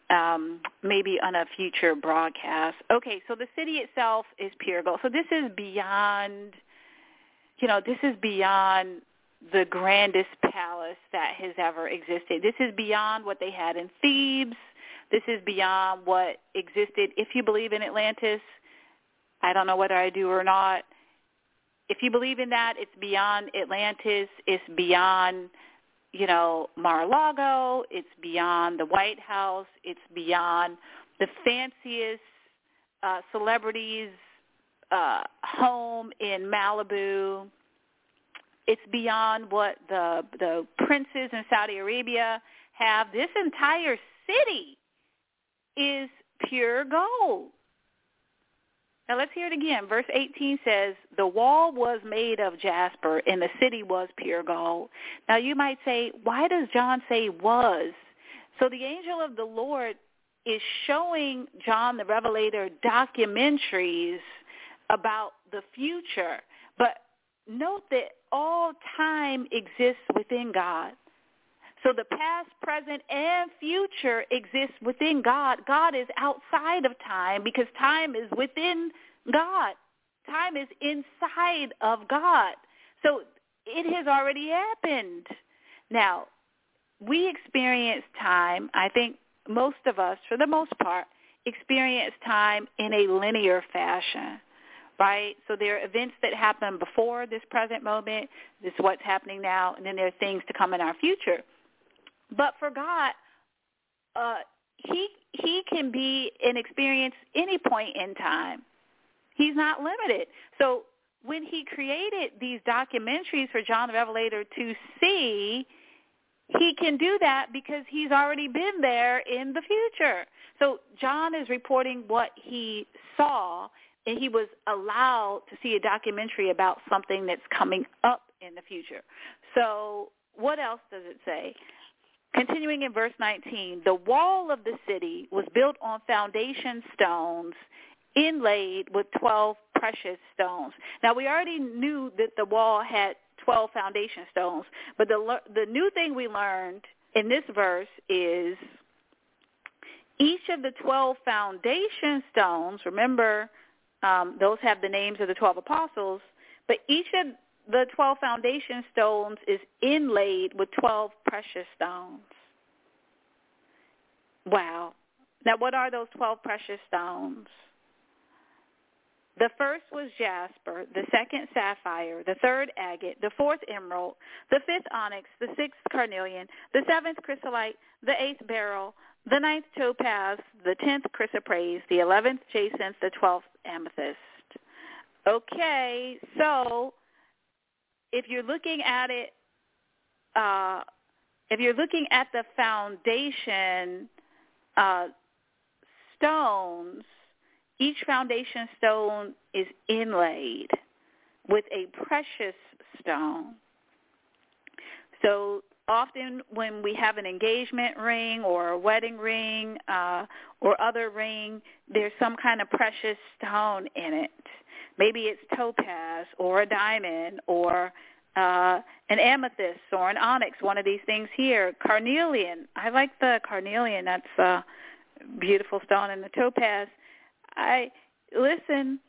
um, maybe on a future broadcast. Okay, so the city itself is pure gold. So this is beyond, you know, this is beyond the grandest palace that has ever existed. This is beyond what they had in Thebes. This is beyond what existed. If you believe in Atlantis, I don't know whether I do or not. If you believe in that, it's beyond Atlantis. It's beyond you know, Mar-a-Lago. It's beyond the White House. It's beyond the fanciest uh, celebrities' uh, home in Malibu. It's beyond what the the princes in Saudi Arabia have. This entire city is pure gold. Now let's hear it again. Verse 18 says, the wall was made of jasper and the city was pure gold. Now you might say, why does John say was? So the angel of the Lord is showing John the Revelator documentaries about the future. But note that all time exists within God. So the past, present, and future exists within God. God is outside of time because time is within God. Time is inside of God. So it has already happened. Now, we experience time, I think most of us, for the most part, experience time in a linear fashion right? So there are events that happen before this present moment. This is what's happening now, and then there are things to come in our future. But for God, uh, he he can be and experience any point in time. He's not limited. So when he created these documentaries for John the Revelator to see, he can do that because he's already been there in the future. So John is reporting what he saw, and he was allowed to see a documentary about something that's coming up in the future. So what else does it say? Continuing in verse 19, the wall of the city was built on foundation stones inlaid with 12 precious stones. Now we already knew that the wall had 12 foundation stones, but the the new thing we learned in this verse is each of the 12 foundation stones, remember um, those have the names of the 12 apostles, but each of the 12 foundation stones is inlaid with 12 precious stones. Wow. Now, what are those 12 precious stones? The first was jasper, the second sapphire, the third agate, the fourth emerald, the fifth onyx, the sixth carnelian, the seventh chrysolite, the eighth beryl, the ninth topaz, the tenth chrysoprase, the eleventh jacinth, the twelfth amethyst. Okay, so if you're looking at it, uh, if you're looking at the foundation uh, stones, each foundation stone is inlaid with a precious stone. So often when we have an engagement ring or a wedding ring uh, or other ring, there's some kind of precious stone in it. Maybe it's topaz or a diamond or uh, an amethyst or an onyx, one of these things here. Carnelian. I like the carnelian. That's a beautiful stone. And the topaz. I listen.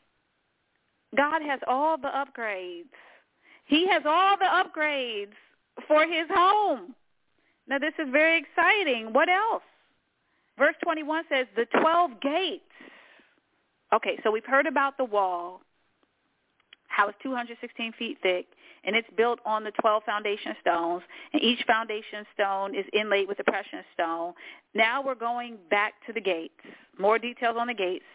God has all the upgrades. He has all the upgrades for his home. Now this is very exciting. What else? Verse 21 says the 12 gates. Okay, so we've heard about the wall, how it's 216 feet thick, and it's built on the 12 foundation stones, and each foundation stone is inlaid with a precious stone. Now we're going back to the gates. More details on the gates.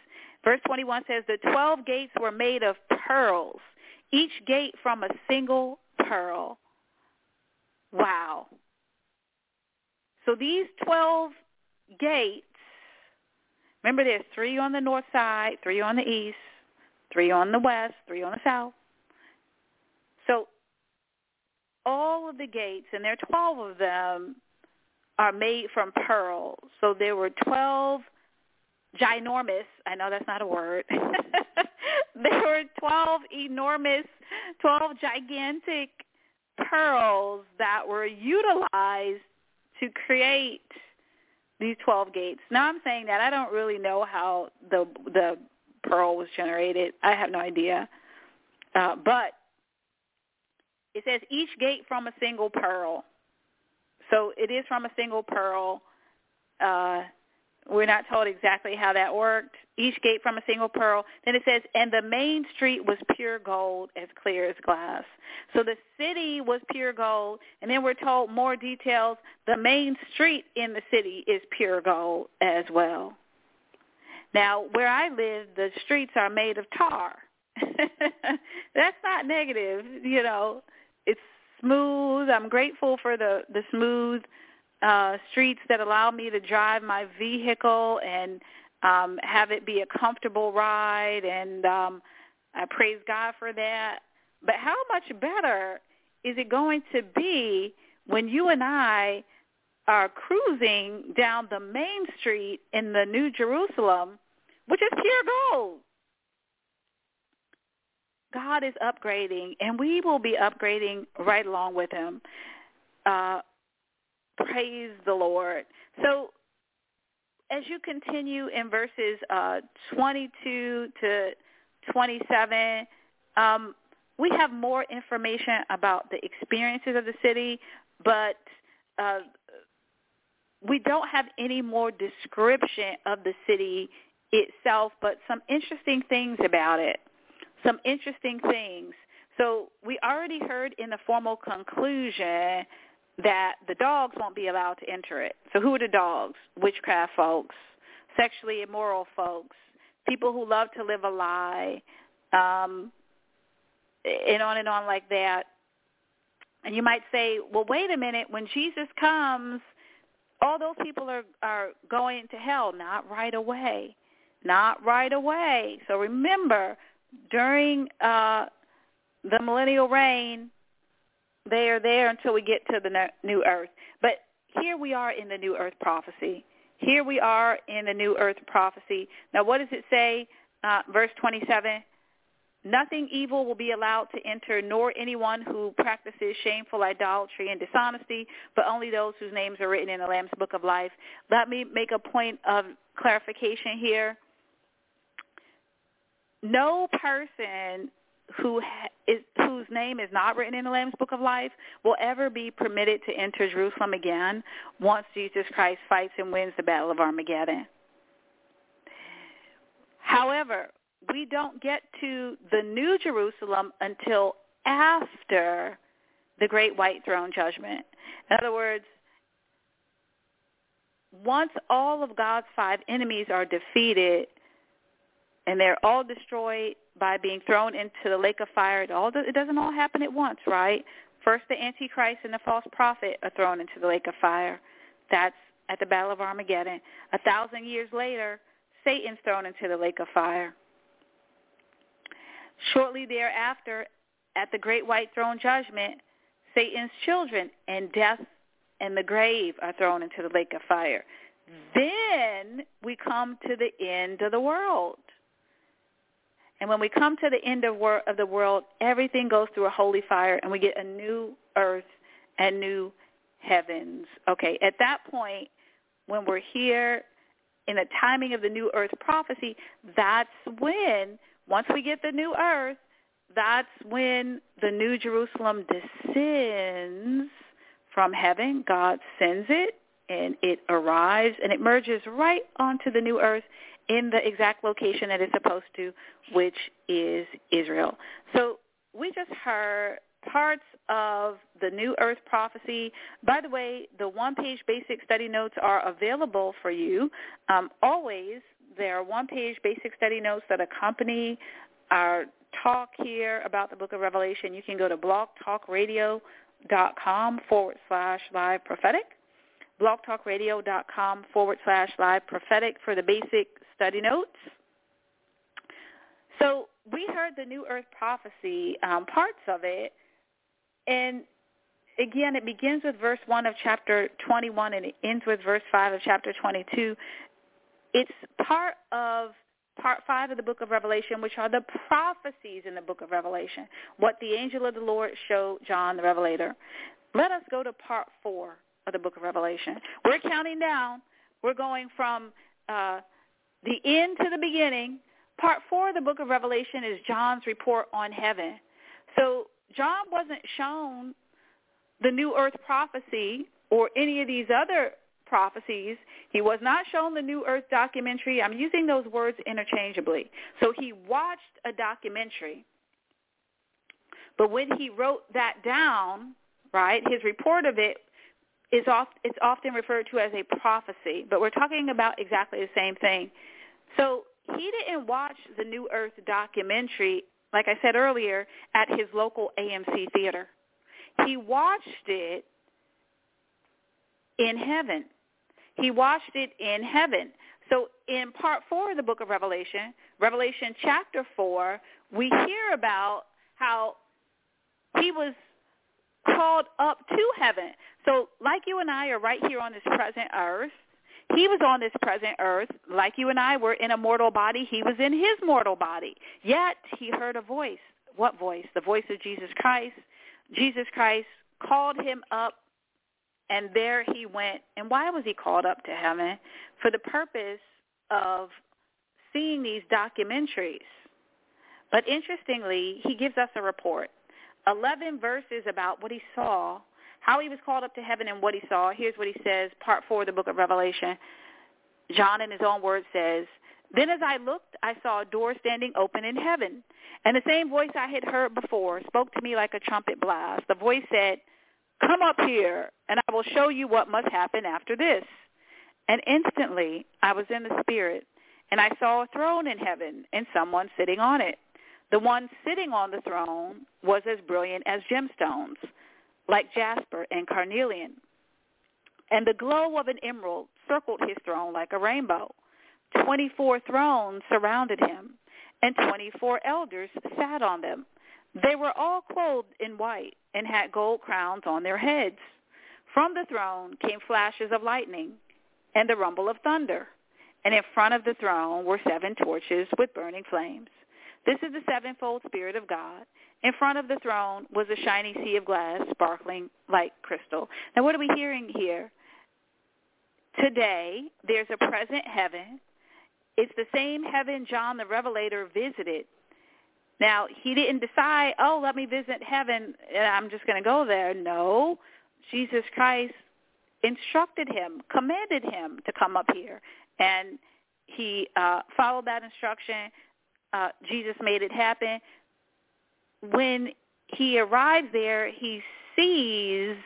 Verse 21 says the 12 gates were made of pearls, each gate from a single pearl. Wow. So these 12 gates, remember there's three on the north side, three on the east, three on the west, three on the south. So all of the gates, and there are 12 of them, are made from pearl. So there were 12 ginormous, I know that's not a word, there were 12 enormous, 12 gigantic pearls that were utilized to create these 12 gates. Now I'm saying that I don't really know how the the pearl was generated. I have no idea. Uh, but it says each gate from a single pearl. So it is from a single pearl. Uh, we're not told exactly how that worked. Each gate from a single pearl. Then it says, and the main street was pure gold, as clear as glass. So the city was pure gold, and then we're told more details. The main street in the city is pure gold as well. Now, where I live, the streets are made of tar. That's not negative, you know. It's smooth. I'm grateful for the the smooth uh, streets that allow me to drive my vehicle and um, have it be a comfortable ride, and um, I praise God for that. But how much better is it going to be when you and I are cruising down the main street in the New Jerusalem, which is pure gold? God is upgrading, and we will be upgrading right along with him. Uh, Praise the Lord. So as you continue in verses uh, 22 to 27, um, we have more information about the experiences of the city, but uh, we don't have any more description of the city itself, but some interesting things about it. Some interesting things. So we already heard in the formal conclusion that the dogs won't be allowed to enter it. So who are the dogs? Witchcraft folks, sexually immoral folks, people who love to live a lie, um, and on and on like that. And you might say, well, wait a minute. When Jesus comes, all those people are, are going to hell. Not right away. Not right away. So remember, during uh, the millennial reign, they are there until we get to the new earth. But here we are in the new earth prophecy. Here we are in the new earth prophecy. Now, what does it say? Uh, verse 27. Nothing evil will be allowed to enter, nor anyone who practices shameful idolatry and dishonesty, but only those whose names are written in the Lamb's Book of Life. Let me make a point of clarification here. No person who whose name is not written in the Lamb's Book of Life will ever be permitted to enter Jerusalem again once Jesus Christ fights and wins the Battle of Armageddon. However, we don't get to the New Jerusalem until after the Great White Throne Judgment. In other words, once all of God's five enemies are defeated and they're all destroyed by being thrown into the lake of fire. It all it doesn't all happen at once, right? First, the Antichrist and the false prophet are thrown into the lake of fire. That's at the Battle of Armageddon. A thousand years later, Satan's thrown into the lake of fire. Shortly thereafter, at the great white throne judgment, Satan's children and death and the grave are thrown into the lake of fire. Then we come to the end of the world. And when we come to the end of, wor- of the world, everything goes through a holy fire, and we get a new earth and new heavens. Okay, at that point, when we're here in the timing of the new earth prophecy, that's when, once we get the new earth, that's when the New Jerusalem descends from heaven. God sends it and it arrives and it merges right onto the new earth in the exact location that it's supposed to, which is Israel. So we just heard parts of the New Earth prophecy. By the way, the one-page basic study notes are available for you. Um, always, there are one-page basic study notes that accompany our talk here about the book of Revelation. You can go to blogtalkradio.com forward slash live prophetic blogtalkradio.com forward slash live prophetic for the basic study notes. So we heard the New Earth prophecy, um, parts of it, and again, it begins with verse 1 of chapter 21 and it ends with verse 5 of chapter 22. It's part of part 5 of the book of Revelation, which are the prophecies in the book of Revelation, what the angel of the Lord showed John the Revelator. Let us go to part 4 of the book of Revelation. We're counting down. We're going from uh, the end to the beginning. Part four of the book of Revelation is John's report on heaven. So John wasn't shown the new earth prophecy or any of these other prophecies. He was not shown the new earth documentary. I'm using those words interchangeably. So he watched a documentary. But when he wrote that down, right, his report of it is oft, it's often referred to as a prophecy, but we're talking about exactly the same thing. So he didn't watch the New Earth documentary, like I said earlier, at his local AMC theater. He watched it in heaven. He watched it in heaven. So in part four of the book of Revelation, Revelation chapter four, we hear about how he was called up to heaven. So like you and I are right here on this present earth, he was on this present earth like you and I were in a mortal body. He was in his mortal body. Yet he heard a voice. What voice? The voice of Jesus Christ. Jesus Christ called him up and there he went. And why was he called up to heaven? For the purpose of seeing these documentaries. But interestingly, he gives us a report. 11 verses about what he saw, how he was called up to heaven and what he saw. Here's what he says, part 4 of the book of Revelation. John in his own words says, Then as I looked, I saw a door standing open in heaven. And the same voice I had heard before spoke to me like a trumpet blast. The voice said, Come up here, and I will show you what must happen after this. And instantly I was in the Spirit, and I saw a throne in heaven and someone sitting on it. The one sitting on the throne was as brilliant as gemstones, like jasper and carnelian. And the glow of an emerald circled his throne like a rainbow. Twenty-four thrones surrounded him, and twenty-four elders sat on them. They were all clothed in white and had gold crowns on their heads. From the throne came flashes of lightning and the rumble of thunder. And in front of the throne were seven torches with burning flames. This is the sevenfold Spirit of God. In front of the throne was a shiny sea of glass sparkling like crystal. Now what are we hearing here? Today, there's a present heaven. It's the same heaven John the Revelator visited. Now, he didn't decide, oh, let me visit heaven and I'm just going to go there. No, Jesus Christ instructed him, commanded him to come up here. And he uh, followed that instruction uh, Jesus made it happen. When he arrives there, he sees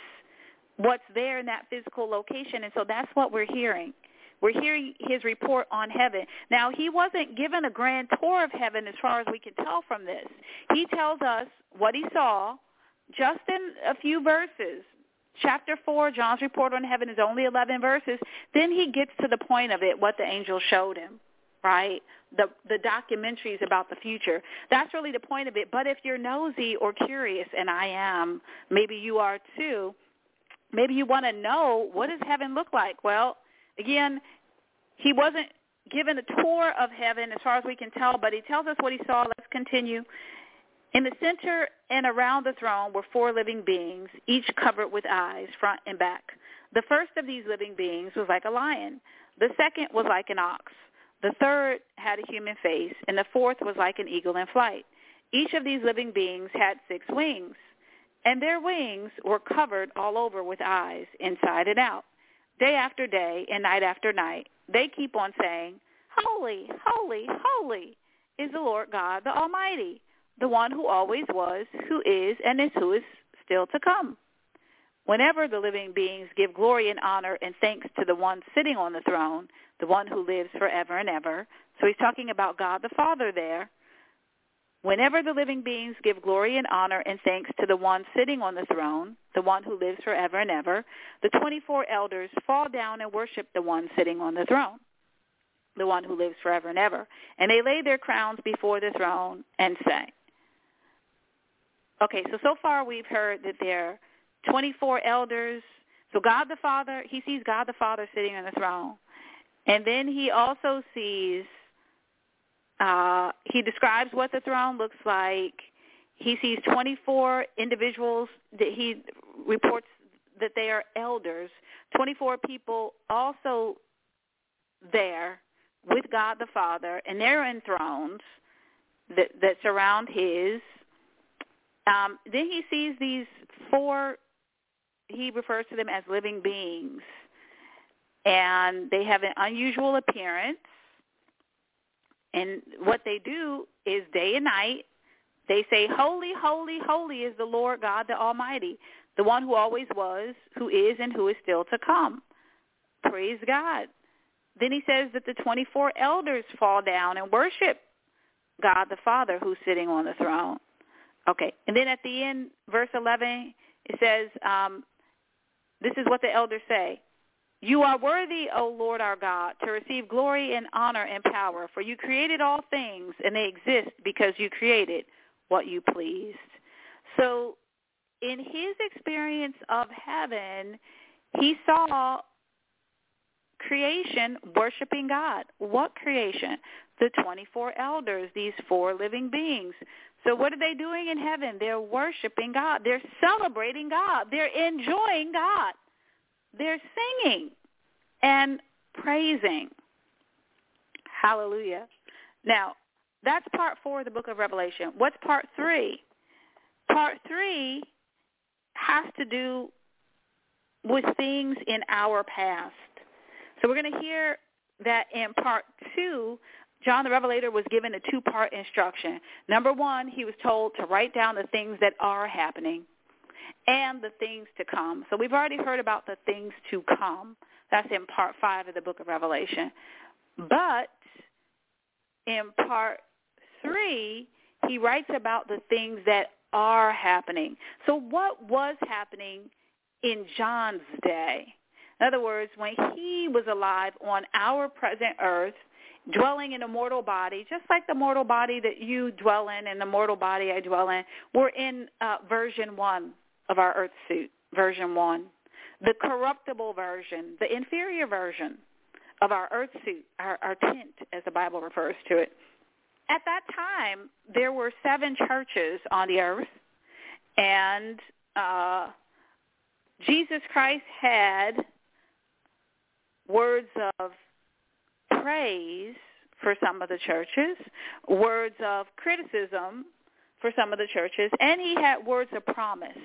what's there in that physical location, and so that's what we're hearing. We're hearing his report on heaven. Now, he wasn't given a grand tour of heaven as far as we can tell from this. He tells us what he saw just in a few verses. Chapter 4, John's report on heaven is only 11 verses. Then he gets to the point of it, what the angel showed him, right? The the documentaries about the future. That's really the point of it. But if you're nosy or curious, and I am, maybe you are too. Maybe you want to know what does heaven look like. Well, again, he wasn't given a tour of heaven as far as we can tell, but he tells us what he saw. Let's continue. In the center and around the throne were four living beings, each covered with eyes, front and back. The first of these living beings was like a lion. The second was like an ox. The third had a human face, and the fourth was like an eagle in flight. Each of these living beings had six wings, and their wings were covered all over with eyes, inside and out. Day after day and night after night, they keep on saying, Holy, holy, holy is the Lord God, the Almighty, the one who always was, who is, and is who is still to come. Whenever the living beings give glory and honor and thanks to the one sitting on the throne, the one who lives forever and ever. So he's talking about God the Father there. Whenever the living beings give glory and honor and thanks to the one sitting on the throne, the one who lives forever and ever, the 24 elders fall down and worship the one sitting on the throne, the one who lives forever and ever. And they lay their crowns before the throne and say, Okay, so so far we've heard that there are 24 elders. So God the Father, he sees God the Father sitting on the throne. And then he also sees uh, he describes what the throne looks like. He sees 24 individuals that he reports that they are elders. 24 people also there with God the Father, and they're in thrones that, that surround his. Um, then he sees these four, he refers to them as living beings, and they have an unusual appearance. And what they do is day and night, they say, Holy, holy, holy is the Lord God the Almighty, the one who always was, who is, and who is still to come. Praise God. Then he says that the 24 elders fall down and worship God the Father who's sitting on the throne. Okay. And then at the end, verse 11, it says, um, this is what the elders say. You are worthy, O Lord our God, to receive glory and honor and power, for you created all things, and they exist because you created what you pleased. So in his experience of heaven, he saw creation worshiping God. What creation? The 24 elders, these four living beings. So what are they doing in heaven? They're worshiping God. They're celebrating God. They're enjoying God. They're singing and praising. Hallelujah. Now, that's part four of the book of Revelation. What's part three? Part three has to do with things in our past. So we're going to hear that in part two, John the Revelator was given a two-part instruction. Number one, he was told to write down the things that are happening and the things to come. So we've already heard about the things to come. That's in part five of the book of Revelation. But in part three, he writes about the things that are happening. So what was happening in John's day? In other words, when he was alive on our present earth, dwelling in a mortal body, just like the mortal body that you dwell in and the mortal body I dwell in, we're in uh, version one of our earth suit, version one. The corruptible version, the inferior version of our earth suit, our, our tent, as the Bible refers to it. At that time, there were seven churches on the earth, and uh, Jesus Christ had words of praise for some of the churches, words of criticism for some of the churches, and he had words of promise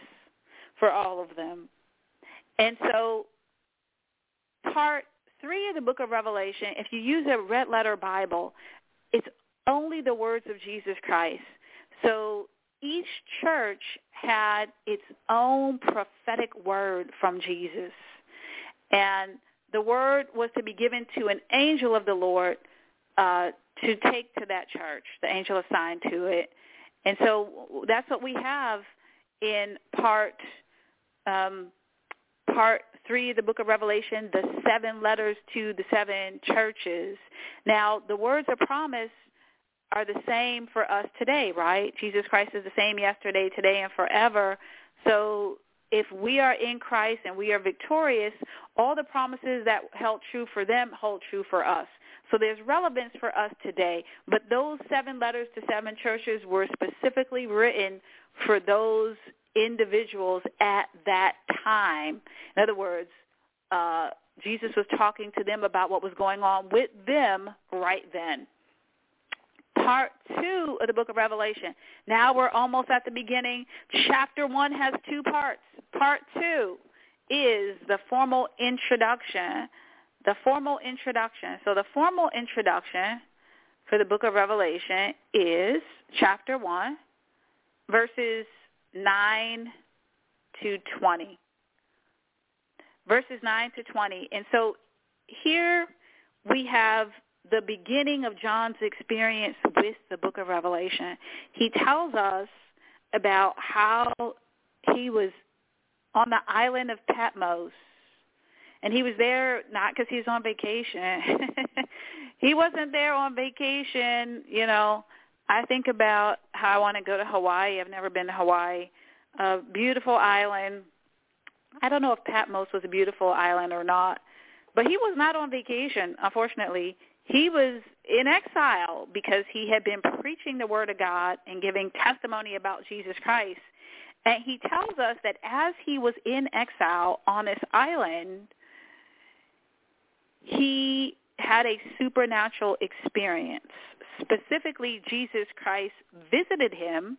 for all of them. And so part three of the book of Revelation, if you use a red letter Bible, it's only the words of Jesus Christ. So each church had its own prophetic word from Jesus. And the word was to be given to an angel of the Lord uh, to take to that church, the angel assigned to it. And so that's what we have in part um, part three of the book of Revelation, the seven letters to the seven churches. Now, the words of promise are the same for us today, right? Jesus Christ is the same yesterday, today, and forever. So if we are in Christ and we are victorious, all the promises that held true for them hold true for us. So there's relevance for us today. But those seven letters to seven churches were specifically written for those individuals at that time. In other words, uh, Jesus was talking to them about what was going on with them right then. part two of the book of Revelation. Now we're almost at the beginning. Chapter one has two parts. Part two is the formal introduction. The formal introduction. So the formal introduction for the book of Revelation is chapter 1, verses 9 to 20. Verses 9 to 20. And so here we have the beginning of John's experience with the book of Revelation. He tells us about how he was on the island of Patmos. And he was there not because he was on vacation. he wasn't there on vacation, you know. I think about how I want to go to Hawaii. I've never been to Hawaii. A beautiful island. I don't know if Patmos was a beautiful island or not, but he was not on vacation, unfortunately. He was in exile because he had been preaching the word of God and giving testimony about Jesus Christ. And he tells us that as he was in exile on this island, he had a supernatural experience. Specifically, Jesus Christ visited him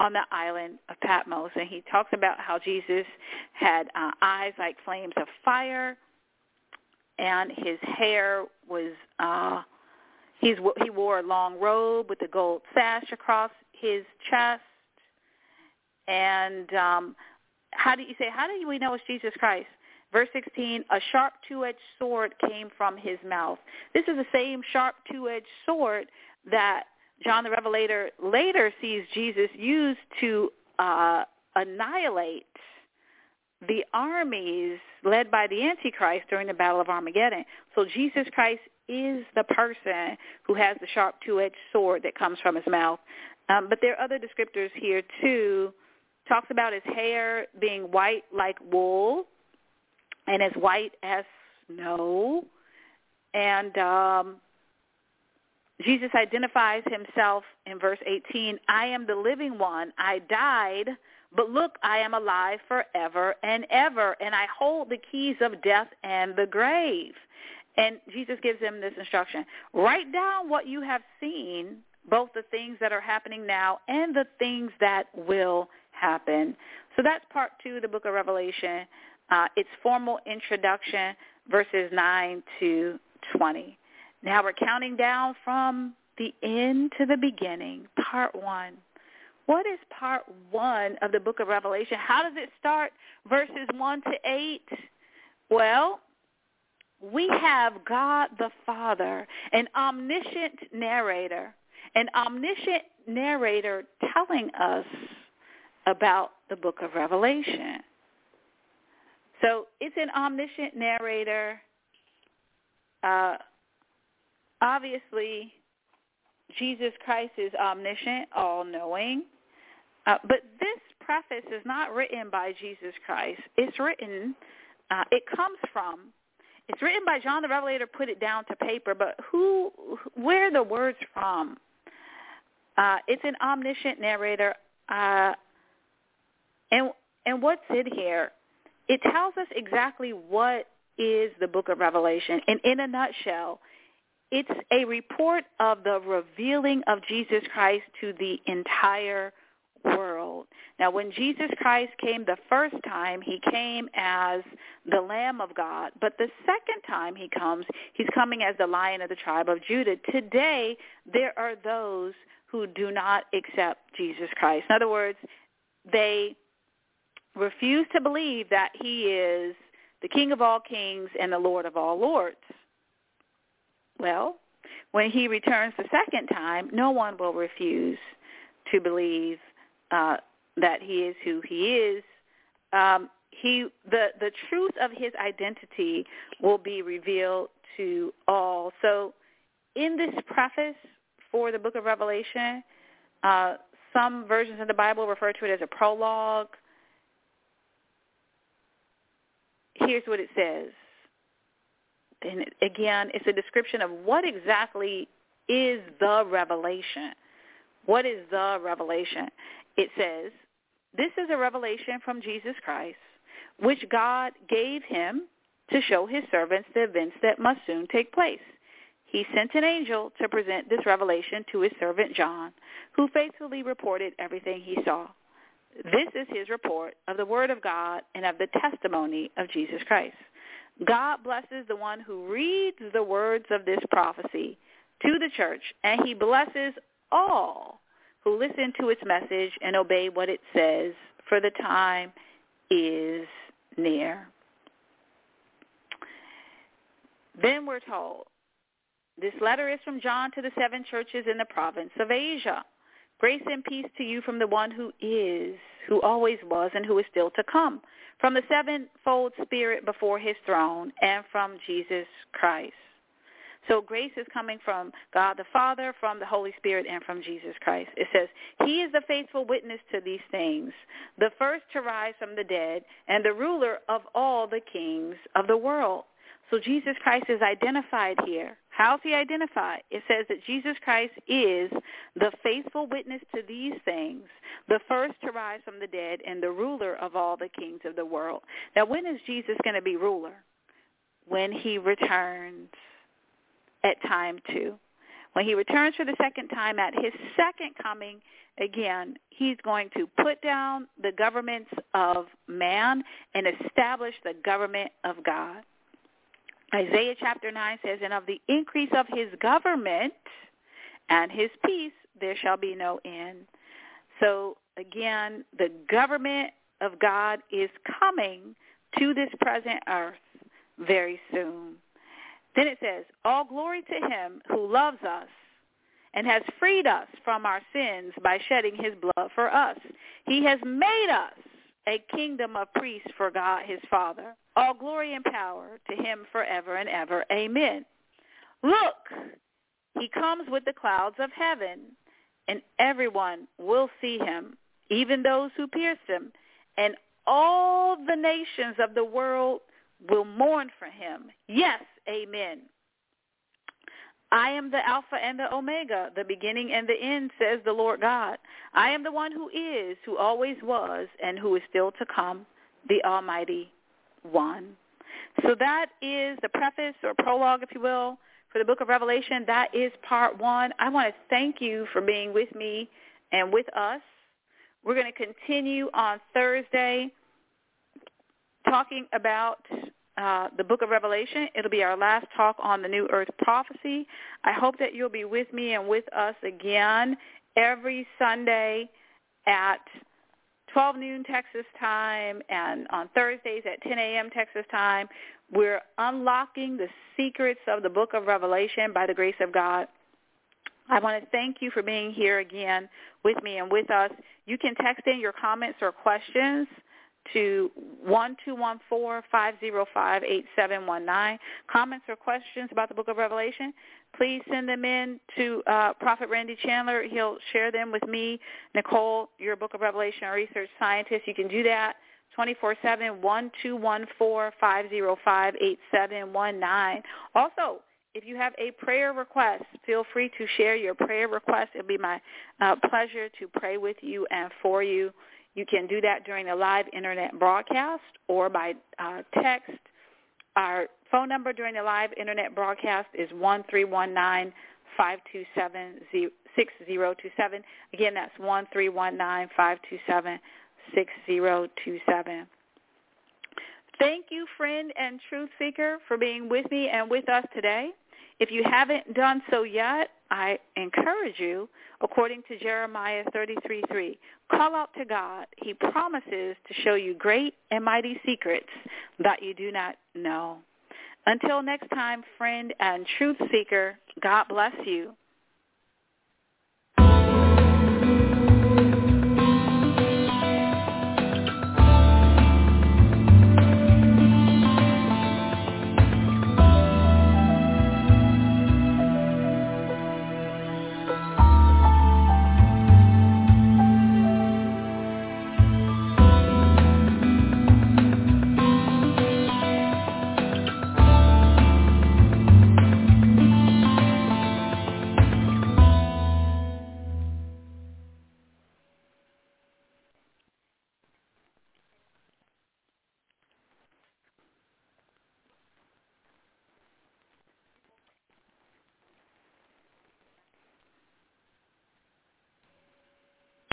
on the island of Patmos, and he talks about how Jesus had uh, eyes like flames of fire, and his hair was uh, he's he wore a long robe with a gold sash across his chest, and um, how do you say how do we know it's Jesus Christ? Verse 16, a sharp two-edged sword came from his mouth. This is the same sharp two-edged sword that John the Revelator later sees Jesus use to uh, annihilate the armies led by the Antichrist during the Battle of Armageddon. So Jesus Christ is the person who has the sharp two-edged sword that comes from his mouth. Um, but there are other descriptors here too. Talks about his hair being white like wool and as white as snow. And um, Jesus identifies himself in verse 18, I am the living one. I died, but look, I am alive forever and ever, and I hold the keys of death and the grave. And Jesus gives him this instruction. Write down what you have seen, both the things that are happening now and the things that will happen. So that's part two of the book of Revelation uh, its formal introduction, verses 9 to 20. Now we're counting down from the end to the beginning, part one. What is part one of the book of Revelation? How does it start? Verses 1 to 8? Well, we have God the Father, an omniscient narrator, an omniscient narrator telling us about the book of Revelation. So it's an omniscient narrator. Uh, obviously, Jesus Christ is omniscient, all-knowing. Uh, but this preface is not written by Jesus Christ. It's written, uh, it comes from, it's written by John the Revelator, put it down to paper, but who, where the words from? Uh, it's an omniscient narrator. Uh, and, and what's in here? it tells us exactly what is the book of Revelation. And in a nutshell, it's a report of the revealing of Jesus Christ to the entire world. Now, when Jesus Christ came the first time, he came as the Lamb of God. But the second time he comes, he's coming as the Lion of the tribe of Judah. Today, there are those who do not accept Jesus Christ. In other words, they refuse to believe that he is the King of all kings and the Lord of all lords. Well, when he returns the second time, no one will refuse to believe uh, that he is who he is. Um, he the the truth of his identity will be revealed to all. So, in this preface for the Book of Revelation, uh, some versions of the Bible refer to it as a prologue. here's what it says. And again, it's a description of what exactly is the revelation. What is the revelation? It says, this is a revelation from Jesus Christ, which God gave him to show his servants the events that must soon take place. he sent an angel to present this revelation to his servant John, who faithfully reported everything he saw. This is his report of the word of God and of the testimony of Jesus Christ. God blesses the one who reads the words of this prophecy to the church, and he blesses all who listen to its message and obey what it says, for the time is near. Then we're told, this letter is from John to the seven churches in the province of Asia. Grace and peace to you from the one who is, who always was, and who is still to come, from the sevenfold Spirit before his throne, and from Jesus Christ. So grace is coming from God the Father, from the Holy Spirit, and from Jesus Christ. It says, He is the faithful witness to these things, the first to rise from the dead, and the ruler of all the kings of the world. So Jesus Christ is identified here. How's he identified? It says that Jesus Christ is the faithful witness to these things, the first to rise from the dead, and the ruler of all the kings of the world. Now, when is Jesus going to be ruler? When he returns at time two. When he returns for the second time at his second coming, again, he's going to put down the governments of man and establish the government of God. Isaiah chapter 9 says, And of the increase of his government and his peace there shall be no end. So again, the government of God is coming to this present earth very soon. Then it says, All glory to him who loves us and has freed us from our sins by shedding his blood for us. He has made us a kingdom of priests for God his Father. All glory and power to him forever and ever. Amen. Look, he comes with the clouds of heaven, and everyone will see him, even those who pierced him, and all the nations of the world will mourn for him. Yes, amen. I am the Alpha and the Omega, the beginning and the end, says the Lord God. I am the one who is, who always was, and who is still to come, the Almighty One. So that is the preface or prologue, if you will, for the book of Revelation. That is part one. I want to thank you for being with me and with us. We're going to continue on Thursday talking about uh, the book of Revelation. It'll be our last talk on the New Earth prophecy. I hope that you'll be with me and with us again every Sunday at 12 noon Texas time and on Thursdays at 10 a.m. Texas time. We're unlocking the secrets of the book of Revelation by the grace of God. I want to thank you for being here again with me and with us. You can text in your comments or questions to 1214-505-8719. Comments or questions about the book of Revelation, please send them in to uh, Prophet Randy Chandler. He'll share them with me, Nicole, your book of Revelation research scientist. You can do that 24-7, 1214-505-8719. Also, if you have a prayer request, feel free to share your prayer request. It'll be my uh, pleasure to pray with you and for you. You can do that during a live internet broadcast or by uh, text. Our phone number during the live internet broadcast is one three one nine five two seven six zero two seven. Again, that's one three one nine five two seven six zero two seven. Thank you, friend and truth seeker, for being with me and with us today. If you haven't done so yet, I encourage you, according to Jeremiah 33:3, call out to God. He promises to show you great and mighty secrets that you do not know. Until next time, friend and truth seeker, God bless you.